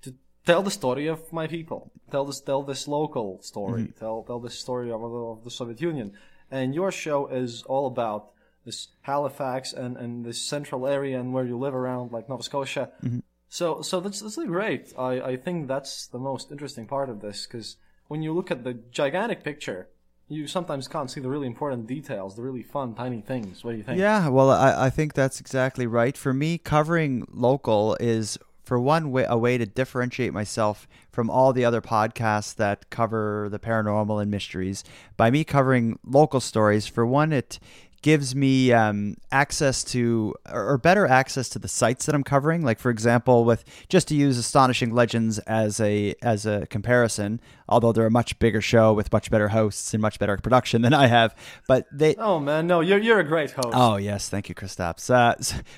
to tell the story of my people, tell this tell this local story, mm-hmm. tell tell this story of, of the Soviet Union, and your show is all about this Halifax and and this central area and where you live around like Nova Scotia. Mm-hmm. So, so that's that's really great. I, I think that's the most interesting part of this because when you look at the gigantic picture, you sometimes can't see the really important details, the really fun tiny things. What do you think? Yeah, well, I, I think that's exactly right. For me, covering local is, for one, way, a way to differentiate myself from all the other podcasts that cover the paranormal and mysteries. By me covering local stories, for one, it gives me um, access to or or better access to the sites that I'm covering. Like for example, with just to use Astonishing Legends as a as a comparison, although they're a much bigger show with much better hosts and much better production than I have, but they Oh man, no, you're you're a great host. Oh yes, thank you, Kristaps. Uh,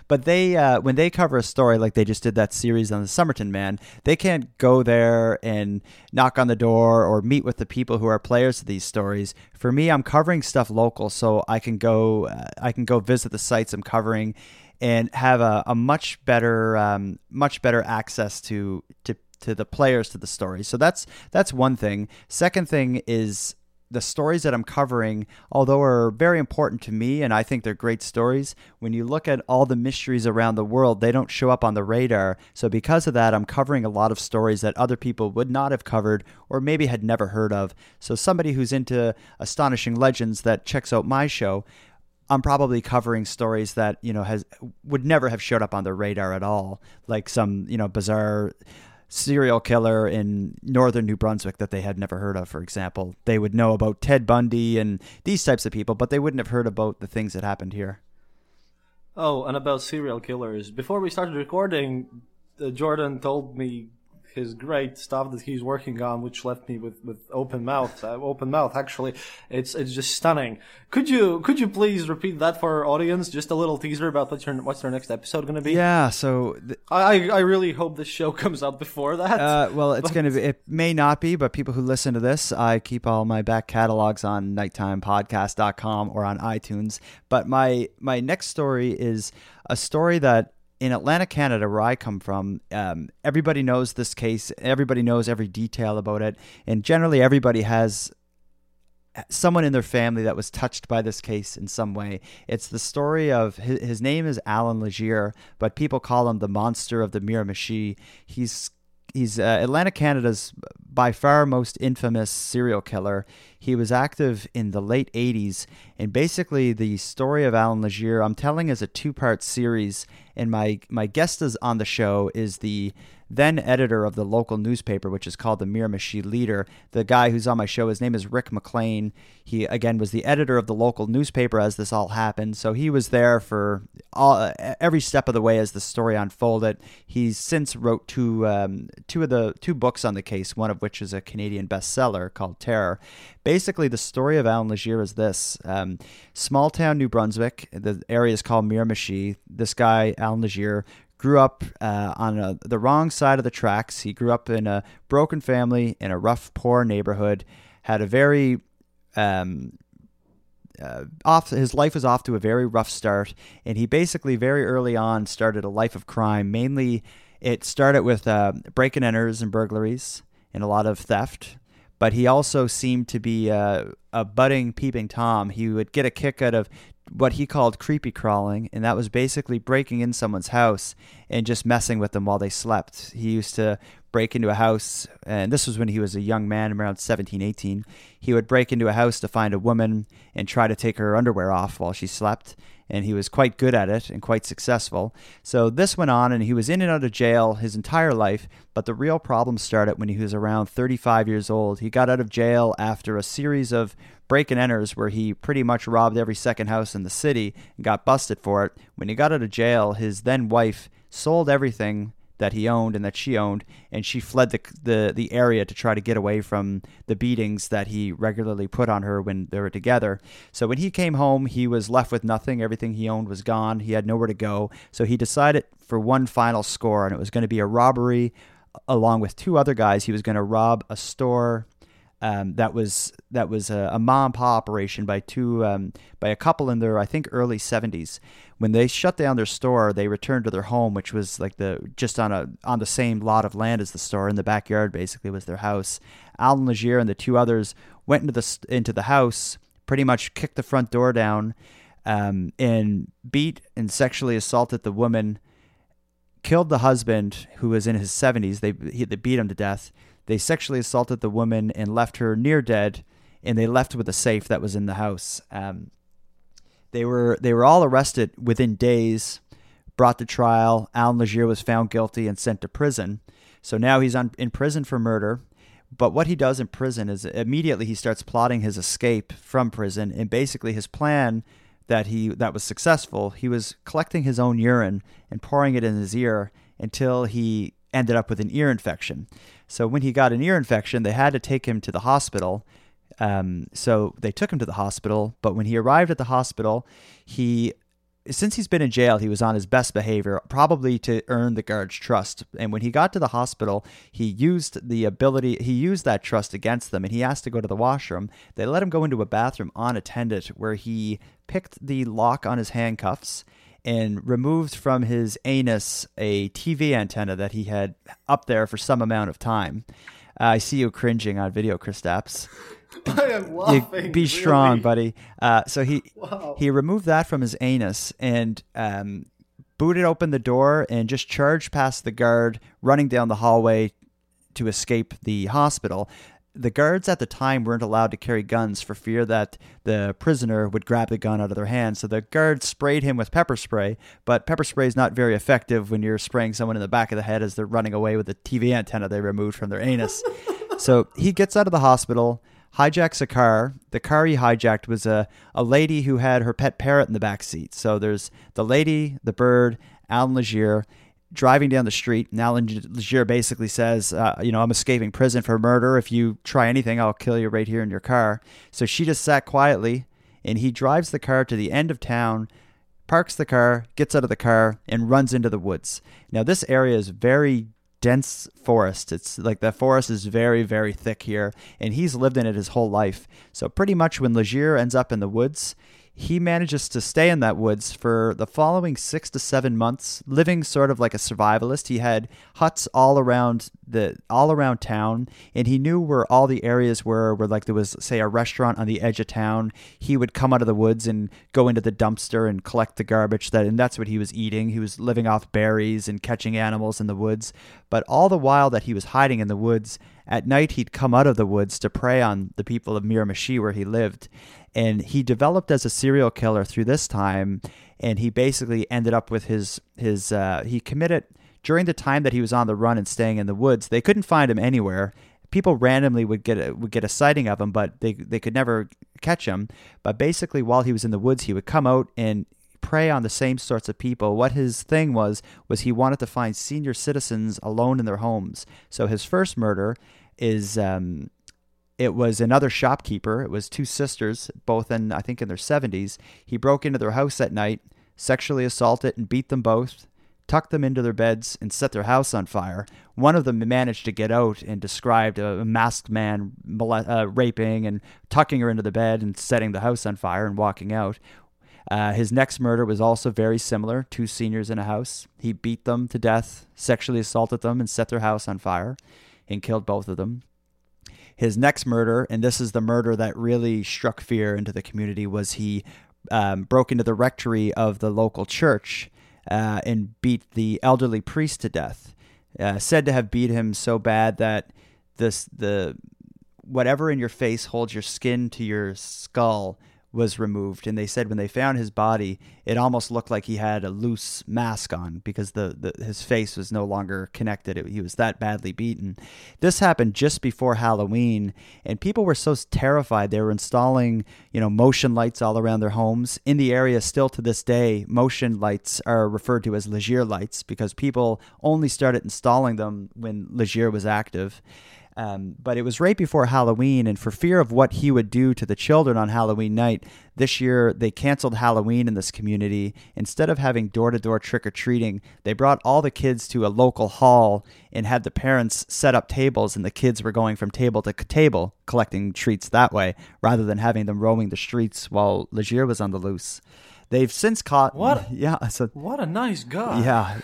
but they, uh, when they cover a story like they just did that series on the Somerton Man, they can't go there and knock on the door or meet with the people who are players of these stories. For me, I'm covering stuff local, so I can go, uh, I can go visit the sites I'm covering, and have a, a much better, um, much better access to to to the players to the story. So that's that's one thing. Second thing is the stories that I'm covering, although are very important to me and I think they're great stories, when you look at all the mysteries around the world, they don't show up on the radar. So because of that, I'm covering a lot of stories that other people would not have covered or maybe had never heard of. So somebody who's into astonishing legends that checks out my show, I'm probably covering stories that, you know, has would never have showed up on the radar at all, like some, you know, bizarre serial killer in northern New Brunswick that they had never heard of, for example. They would know about Ted Bundy and these types of people, but they wouldn't have heard about the things that happened here. Oh, and about serial killers. Before we started recording, uh, Jordan told me his great stuff that he's working on, which left me with, with open mouth. Uh, open mouth. Actually, it's it's just stunning. Could you could you please repeat that for our audience? Just a little teaser about what's your what's their next episode going to be. Yeah, so th- I I really hope this show [LAUGHS] comes out before that. Uh, well, it's going to be. It may not be, but people who listen to this, I keep all my back catalogs on nighttimepodcast.com or on iTunes. But my my next story is a story that in Atlantic Canada, where I come from, um, everybody knows this case. Everybody knows every detail about it, and generally, everybody has someone in their family that was touched by this case in some way. It's the story of his, his name is Alan Legere, but people call him the monster of the Miramichi. He's he's uh, Atlantic Canada's by far most infamous serial killer. He was active in the late 80s, and basically the story of Alan Legere I'm telling is a two-part series, and my my guest is on the show is the then editor of the local newspaper, which is called the Miramichi Leader. The guy who's on my show, his name is Rick McLean. He again was the editor of the local newspaper as this all happened, so he was there for all every step of the way as the story unfolded. He's since wrote two um, two of the two books on the case, one of which is a Canadian bestseller called Terror. Basically, the story of Alan Legere is this: um, small town New Brunswick. The area is called Miramichi. This guy, Alan Legere, grew up uh, on a, the wrong side of the tracks. He grew up in a broken family in a rough, poor neighborhood. Had a very um, uh, off his life was off to a very rough start, and he basically very early on started a life of crime. Mainly, it started with uh, break and enters and burglaries and a lot of theft. But he also seemed to be uh, a budding peeping tom. He would get a kick out of what he called creepy crawling, and that was basically breaking in someone's house and just messing with them while they slept. He used to break into a house, and this was when he was a young man, around 17, 18. He would break into a house to find a woman and try to take her underwear off while she slept, and he was quite good at it and quite successful. So this went on, and he was in and out of jail his entire life, but the real problem started when he was around 35 years old. He got out of jail after a series of break and enters where he pretty much robbed every second house in the city and got busted for it. When he got out of jail, his then wife sold everything that he owned and that she owned, and she fled the, the the area to try to get away from the beatings that he regularly put on her when they were together. So when he came home, he was left with nothing. Everything he owned was gone. He had nowhere to go. So he decided for one final score, and it was going to be a robbery along with two other guys. He was going to rob a store um, that was that was a, a mom and pop operation by two um, by a couple in their I think early 70s. When they shut down their store, they returned to their home, which was like the just on a on the same lot of land as the store in the backyard. Basically, was their house. Alan Legere and the two others went into the into the house, pretty much kicked the front door down, um, and beat and sexually assaulted the woman. Killed the husband, who was in his 70s. They he, they beat him to death they sexually assaulted the woman and left her near dead, and they left with a safe that was in the house. Um, they were they were all arrested within days, brought to trial. Alan Legere was found guilty and sent to prison. So now he's on, in prison for murder. But what he does in prison is immediately he starts plotting his escape from prison, and basically his plan that he that was successful. He was collecting his own urine and pouring it in his ear until he ended up with an ear infection. So when he got an ear infection, they had to take him to the hospital. Um, so they took him to the hospital. But when he arrived at the hospital, he since he's been in jail, he was on his best behavior, probably to earn the guard's trust. And when he got to the hospital, he used the ability, he used that trust against them, and he asked to go to the washroom. They let him go into a bathroom unattended, where he picked the lock on his handcuffs and removed from his anus a TV antenna that he had up there for some amount of time. Uh, I see you cringing on video, Kristaps. [LAUGHS] I am laughing. Be strong, really. buddy. Uh, so he Wow. he removed that from his anus and um, booted open the door and just charged past the guard, running down the hallway to escape the hospital. The guards at the time weren't allowed to carry guns for fear that the prisoner would grab the gun out of their hand. So the guards sprayed him with pepper spray, but pepper spray is not very effective when you're spraying someone in the back of the head as they're running away with the TV antenna they removed from their anus. [LAUGHS] so he gets out of the hospital, hijacks a car. The car he hijacked was a, a lady who had her pet parrot in the back seat. So there's the lady, the bird, Alan Legere driving down the street. And Alan Legere basically says, uh, you know, I'm escaping prison for murder. If you try anything, I'll kill you right here in your car. So she just sat quietly and he drives the car to the end of town, parks the car, gets out of the car, and runs into the woods. Now, this area is very dense forest. It's like the forest is very, very thick here, and he's lived in it his whole life. So, pretty much when Legere ends up in the woods, he manages to stay in that woods for the following six to seven months, living sort of like a survivalist. He had huts all around the all around town, and he knew where all the areas were. Where like there was, say, a restaurant on the edge of town. He would come out of the woods and go into the dumpster and collect the garbage. That and that's what he was eating. He was living off berries and catching animals in the woods. But all the while that he was hiding in the woods, at night he'd come out of the woods to prey on the people of Miramichi where he lived. And he developed as a serial killer through this time and he basically ended up with his his uh, he committed during the time that he was on the run and staying in the woods they couldn't find him anywhere. People randomly would get a, would get a sighting of him but they they could never catch him. But basically while he was in the woods he would come out and prey on the same sorts of people. What his thing was was he wanted to find senior citizens alone in their homes. So his first murder is um, it was another shopkeeper. It was two sisters, both in I think in their 70s. He broke into their house at night, sexually assaulted and beat them both, tucked them into their beds, and set their house on fire. One of them managed to get out and described a, masked man uh, raping and tucking her into the bed and setting the house on fire and walking out. Uh, his next murder was also very similar. Two seniors in a house. He beat them to death, sexually assaulted them, and set their house on fire, and killed both of them. His next murder, and this is the murder that really struck fear into the community, was he um, broke into the rectory of the local church uh, and beat the elderly priest to death. Uh, said to have beat him so bad that this the whatever in your face holds your skin to your skull was removed and they said when they found his body it almost looked like he had a loose mask on because the, the his face was no longer connected. It, he was that badly beaten. This happened just before halloween and people were so terrified. They were installing you know motion lights all around their homes. In the area still to this day motion lights are referred to as Legere lights because people only started installing them when Legere was active Um, but it was right before Halloween, and for fear of what he would do to the children on Halloween night, this year they canceled Halloween in this community. Instead of having door to door trick or treating, they brought all the kids to a local hall and had the parents set up tables, and the kids were going from table to table collecting treats that way, rather than having them roaming the streets while Legere was on the loose. They've since caught What? [LAUGHS] Yeah, so What a nice guy. yeah,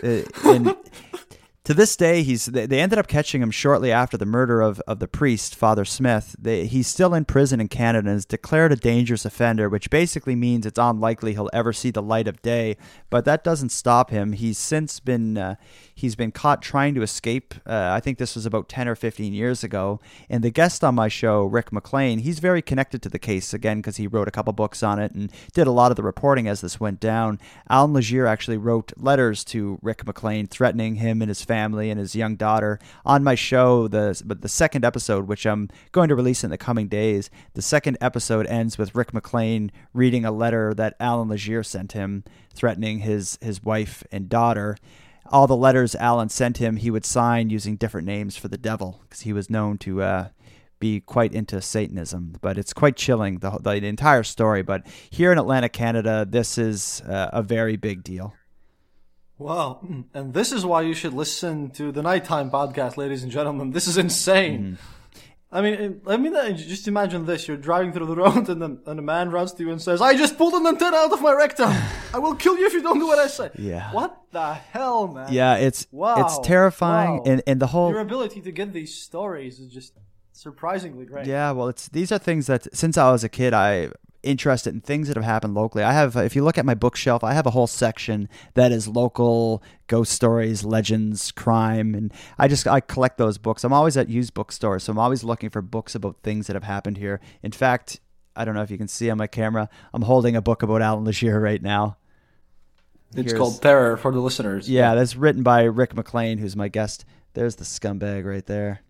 and [LAUGHS] to this day, he's they ended up catching him shortly after the murder of, of the priest, Father Smith. They, he's still in prison in Canada and is declared a dangerous offender, which basically means it's unlikely he'll ever see the light of day. But that doesn't stop him. He's since been uh, he's been caught trying to escape. Uh, I think this was about ten or fifteen years ago. And the guest on my show, Rick McLean, he's very connected to the case again because he wrote a couple books on it and did a lot of the reporting as this went down. Alan Legere actually wrote letters to Rick McLean threatening him and his family and his young daughter on my show. The but the second episode, which I'm going to release in the coming days, the second episode ends with Rick McLean reading a letter that Alan Legere sent him, threatening his his wife and daughter. All the letters Alan sent him, he would sign using different names for the devil because he was known to. Uh, be quite into Satanism, but it's quite chilling the, the entire story. But here in Atlantic Canada, this is uh, a very big deal. Wow. Mm, and this is why you should listen to the Nighttime podcast, ladies and gentlemen. This is insane. Mm-hmm. I mean, I mean, just imagine this: you're driving through the [LAUGHS] road, and then and a man runs to you and says, "I just pulled an antenna out of my rectum. I will kill you if you don't do what I say." [LAUGHS] Yeah. What the hell, man? Yeah, it's Wow. it's terrifying, Wow. and and the whole Your ability to get these stories is just surprisingly great. Yeah, well, it's these are things that since I was a kid, I interested in things that have happened locally. I have, if you look at my bookshelf, I have a whole section that is local ghost stories, legends, crime, and I just I collect those books. I'm always at used bookstores, so I'm always looking for books about things that have happened here. In fact, I don't know if you can see on my camera, I'm holding a book about Alan Legere right now. It's Here's- called Terror for the listeners. Yeah, that's written by Rick McLean, who's my guest. There's the scumbag right there.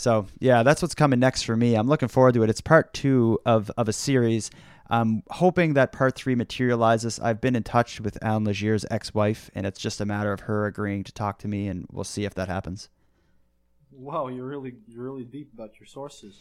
So yeah, that's what's coming next for me. I'm looking forward to it. It's part two of of a series. I'm hoping that part three materializes. I've been in touch with Alan Legere's ex-wife, and it's just a matter of her agreeing to talk to me, and we'll see if that happens. Wow, you're really you're really deep about your sources.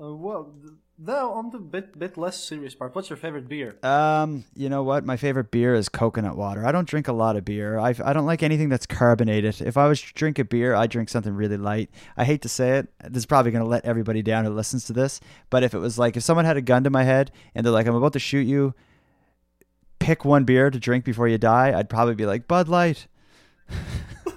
Uh, well, now on the bit bit less serious part. What's your favorite beer? Um, you know what? My favorite beer is coconut water. I don't drink a lot of beer. I I don't like anything that's carbonated. If I was to drink a beer, I drink something really light. I hate to say it. This is probably going to let everybody down who listens to this, but if it was like if someone had a gun to my head and they're like I'm about to shoot you, pick one beer to drink before you die, I'd probably be like Bud Light. [LAUGHS]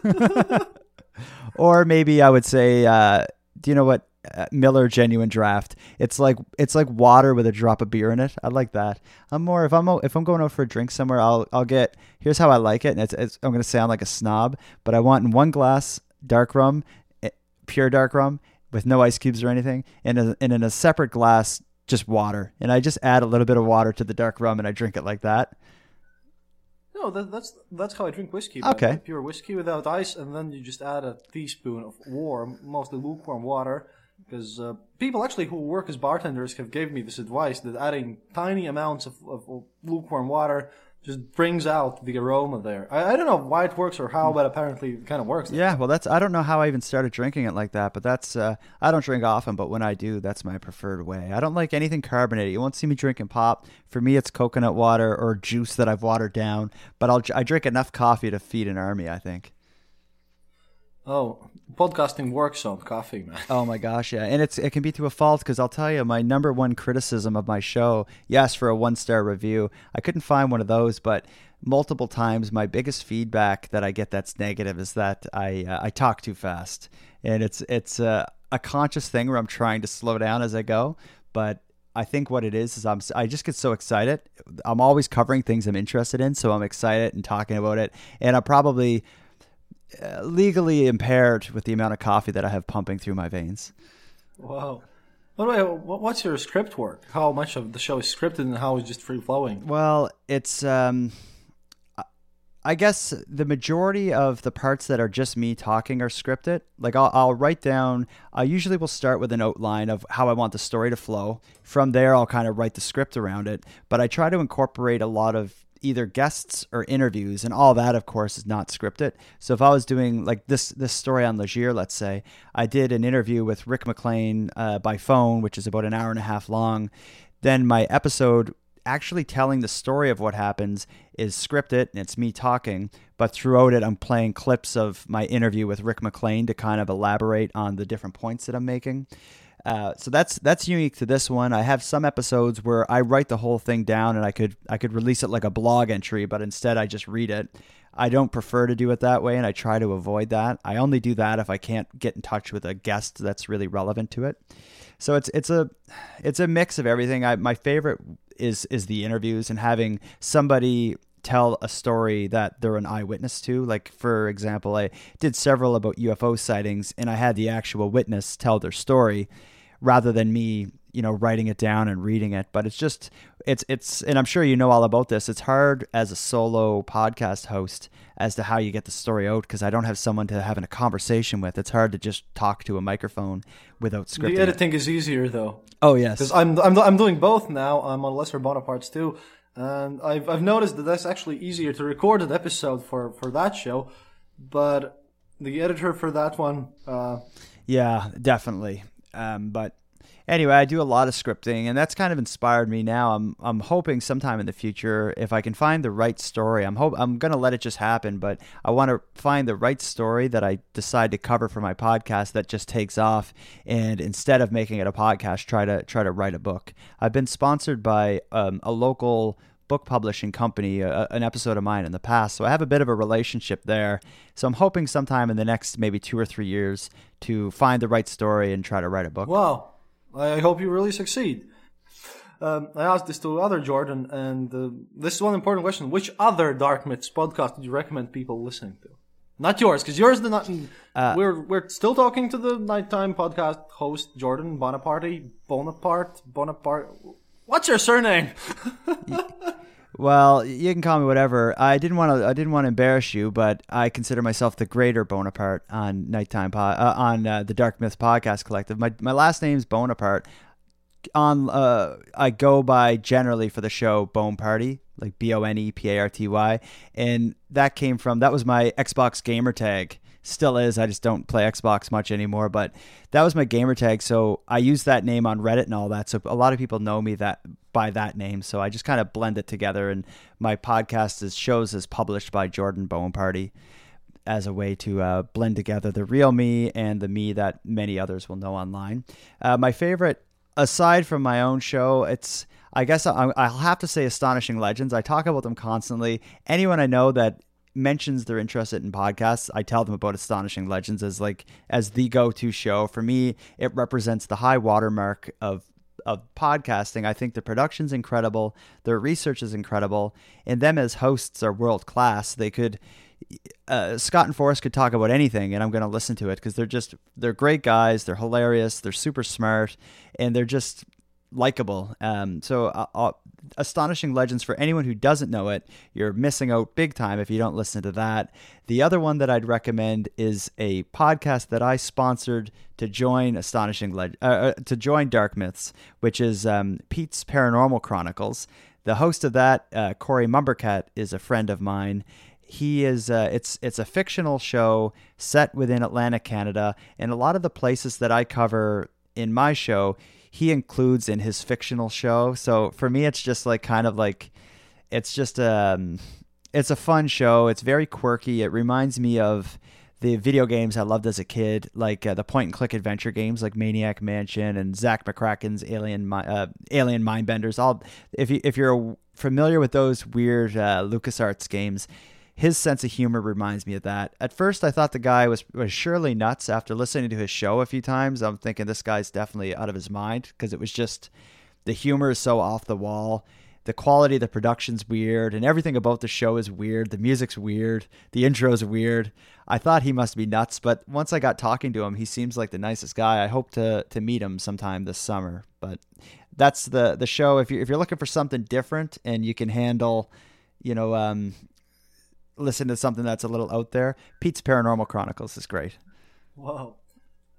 [LAUGHS] or maybe I would say uh, do you know what Miller Genuine Draft. It's like it's like water with a drop of beer in it. I like that. I'm more if I'm if I'm going out for a drink somewhere, I'll I'll get. Here's how I like it, and it's, it's I'm gonna sound like a snob, but I want in one glass dark rum, eh, pure dark rum with no ice cubes or anything, and, a, and in a separate glass just water, and I just add a little bit of water to the dark rum, and I drink it like that. No, that, that's that's how I drink whiskey. man. Okay. pure whiskey without ice, and then you just add a teaspoon of warm, mostly lukewarm water. Because uh, people actually who work as bartenders have gave me this advice that adding tiny amounts of, of, of lukewarm water just brings out the aroma there. I, I don't know why it works or how, but apparently it kind of works. Yeah, well, that's I don't know how I even started drinking it like that, but that's uh, I don't drink often, but when I do, that's my preferred way. I don't like anything carbonated. You won't see me drinking pop. For me, it's coconut water or juice that I've watered down. But I'll I drink enough coffee to feed an army. I think. Oh, podcasting works on coffee, man. [LAUGHS] Oh my gosh, yeah, and it's it can be to a fault because I'll tell you, my number one criticism of my show, yes, for a one star review, I couldn't find one of those, but multiple times my biggest feedback that I get that's negative is that I uh, I talk too fast, and it's it's uh, a conscious thing where I'm trying to slow down as I go, but. I think what it is is I'm I just get so excited. I'm always covering things I'm interested in, so I'm excited and talking about it. And I'm probably legally impaired with the amount of coffee that I have pumping through my veins. Wow. By the way, what's your script work? How much of the show is scripted and how is just free flowing? Well, it's um I- I guess the majority of the parts that are just me talking are scripted. Like I'll, I'll write down. I usually will start with an outline of how I want the story to flow. From there, I'll kind of write the script around it. But I try to incorporate a lot of either guests or interviews, and all that, of course, is not scripted. So if I was doing like this this story on Legere, let's say, I did an interview with Rick McLean uh, by phone, which is about an hour and a half long. Then my episode actually telling the story of what happens is scripted and it's me talking, but throughout it, I'm playing clips of my interview with Rick McLean to kind of elaborate on the different points that I'm making. Uh, so that's that's unique to this one. I have some episodes where I write the whole thing down and I could I could release it like a blog entry, but instead I just read it. I don't prefer to do it that way, and I try to avoid that. I only do that if I can't get in touch with a guest that's really relevant to it. So it's it's a it's a mix of everything. I, my favorite is is the interviews and having somebody tell a story that they're an eyewitness to. Like for example, I did several about UFO sightings, and I had the actual witness tell their story rather than me you know writing it down and reading it. But it's just it's it's and i'm sure you know all about this. It's hard as a solo podcast host as to how you get the story out because i don't have someone to having a conversation with. It's hard to just talk to a microphone without scripting The editing is easier though. oh yes. Because I'm, I'm I'm doing both now. I'm on Lesser Bonapartes too, and I've I've noticed that that's actually easier to record an episode for for that show, but the editor for that one, uh, Yeah, definitely. Um, but anyway, I do a lot of scripting, and that's kind of inspired me. Now, I'm I'm hoping sometime in the future, if I can find the right story, I'm hope I'm gonna let it just happen. But I want to find the right story that I decide to cover for my podcast that just takes off, and instead of making it a podcast, try to try to write a book. I've been sponsored by um, a local book publishing company a, an episode of mine in the past so i have a bit of a relationship there so i'm hoping sometime in the next maybe two or three years to find the right story and try to write a book wow, I hope you really succeed. Um, I asked this to other Jordan, and uh, this is one important question: Which other Dark Myths podcast would you recommend people listening to? Not yours, because yours the not. we're we're still talking to the nighttime podcast host Jordan Bonaparte Bonaparte Bonaparte. What's your surname? well you can call me whatever i didn't want to i didn't want to embarrass you but i consider myself the greater bonaparte on nighttime po- uh, on uh, the dark myth podcast collective my, my last name's bonaparte on uh I go by generally for the show Bone Party, like B O N E P A R T Y, and that came from that was my Xbox gamer tag. Still is. I just don't play Xbox much anymore, but that was my gamer tag. So I use that name on Reddit and all that. So a lot of people know me that by that name. So I just kind of blend it together. And my podcast is shows is published by Jordan Bone Party as a way to uh, blend together the real me and the me that many others will know online. Uh, my favorite, aside from my own show, it's I guess I'll have to say Astonishing Legends. I talk about them constantly. Anyone I know that mentions they're interested in podcasts, I tell them about Astonishing Legends as like as the go-to show. For me, it represents the high watermark of of podcasting. I think the production's incredible, their research is incredible, and them as hosts are world class. They could uh, Scott and Forrest could talk about anything, and I'm going to listen to it because they're just they're great guys. They're hilarious. They're super smart, and they're just likable. Um, so, uh, uh, astonishing legends for anyone who doesn't know it, you're missing out big time if you don't listen to that. The other one that I'd recommend is a podcast that I sponsored to join astonishing Leg- uh, uh, to join Dark Myths, which is um, Pete's Paranormal Chronicles. The host of that, uh, Corey Mumbercat, is a friend of mine he is uh, it's it's a fictional show set within Atlantic Canada and a lot of the places that I cover in my show he includes in his fictional show. So for me it's just like kind of like it's just um it's a fun show. It's very quirky. It reminds me of the video games I loved as a kid, like uh, the point and click adventure games, like Maniac Mansion and Zak McKracken's Alien uh, Alien Mindbenders. All if you if you're familiar with those weird uh, LucasArts games, his sense of humor reminds me of that. At first, I thought the guy was, was surely nuts. After listening to his show a few times, I'm thinking this guy's definitely out of his mind because it was just the humor is so off the wall. The quality of the production's weird, and everything about the show is weird. The music's weird. The intro's weird. I thought he must be nuts, but once I got talking to him, he seems like the nicest guy. I hope to to meet him sometime this summer. But that's the the show. If you if you're looking for something different and you can handle, you know, um, listen to something that's a little out there, Pete's Paranormal Chronicles is great. Wow.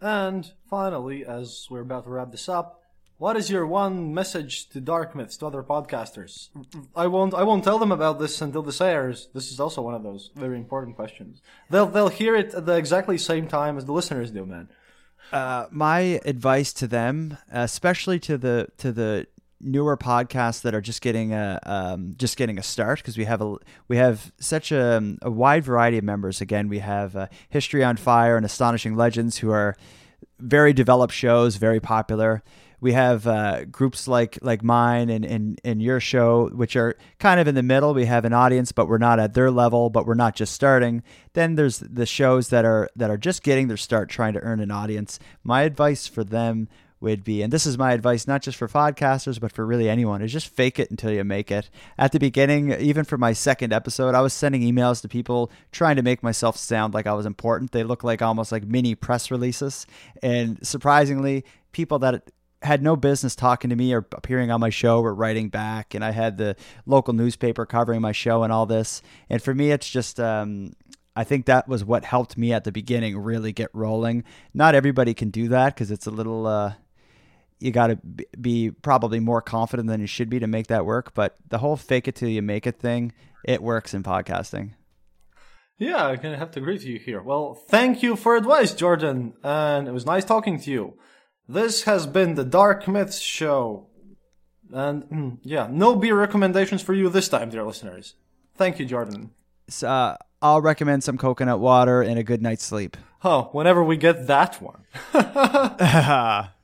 And finally, as we're about to wrap this up, What is your one message to Dark Myths to other podcasters? I won't. I won't tell them about this until this airs. This is also one of those very important questions. They'll they'll hear it at the exactly same time as the listeners do, man. Uh, my advice to them, especially to the to the newer podcasts that are just getting a um, just getting a start because we have a we have such a, a wide variety of members. Again, we have uh, History on Fire and Astonishing Legends, who are very developed shows, very popular. We have uh, groups like like mine and, and and your show, which are kind of in the middle. We have an audience, but we're not at their level, but we're not just starting. Then there's the shows that are that are just getting their start, trying to earn an audience. My advice for them would be, and this is my advice not just for podcasters, but for really anyone, is just fake it until you make it. At the beginning, even for my second episode, I was sending emails to people trying to make myself sound like I was important. They look like almost like mini press releases. And surprisingly, people that had no business talking to me or appearing on my show or writing back. And I had the local newspaper covering my show and all this. And for me, it's just, um, I think that was what helped me at the beginning really get rolling. Not everybody can do that because it's a little, uh, you got to be probably more confident than you should be to make that work. But the whole fake it till you make it thing, it works in podcasting. Yeah, I can have to agree to you here. Well, thank you for advice, Jordan, and it was nice talking to you. This has been the Dark Myths Show. And hmm, yeah, no beer recommendations for you this time, dear listeners. Thank you, Jordan. So, uh, I'll recommend some coconut water and a good night's sleep. Oh, whenever we get that one. [LAUGHS] [LAUGHS] [LAUGHS]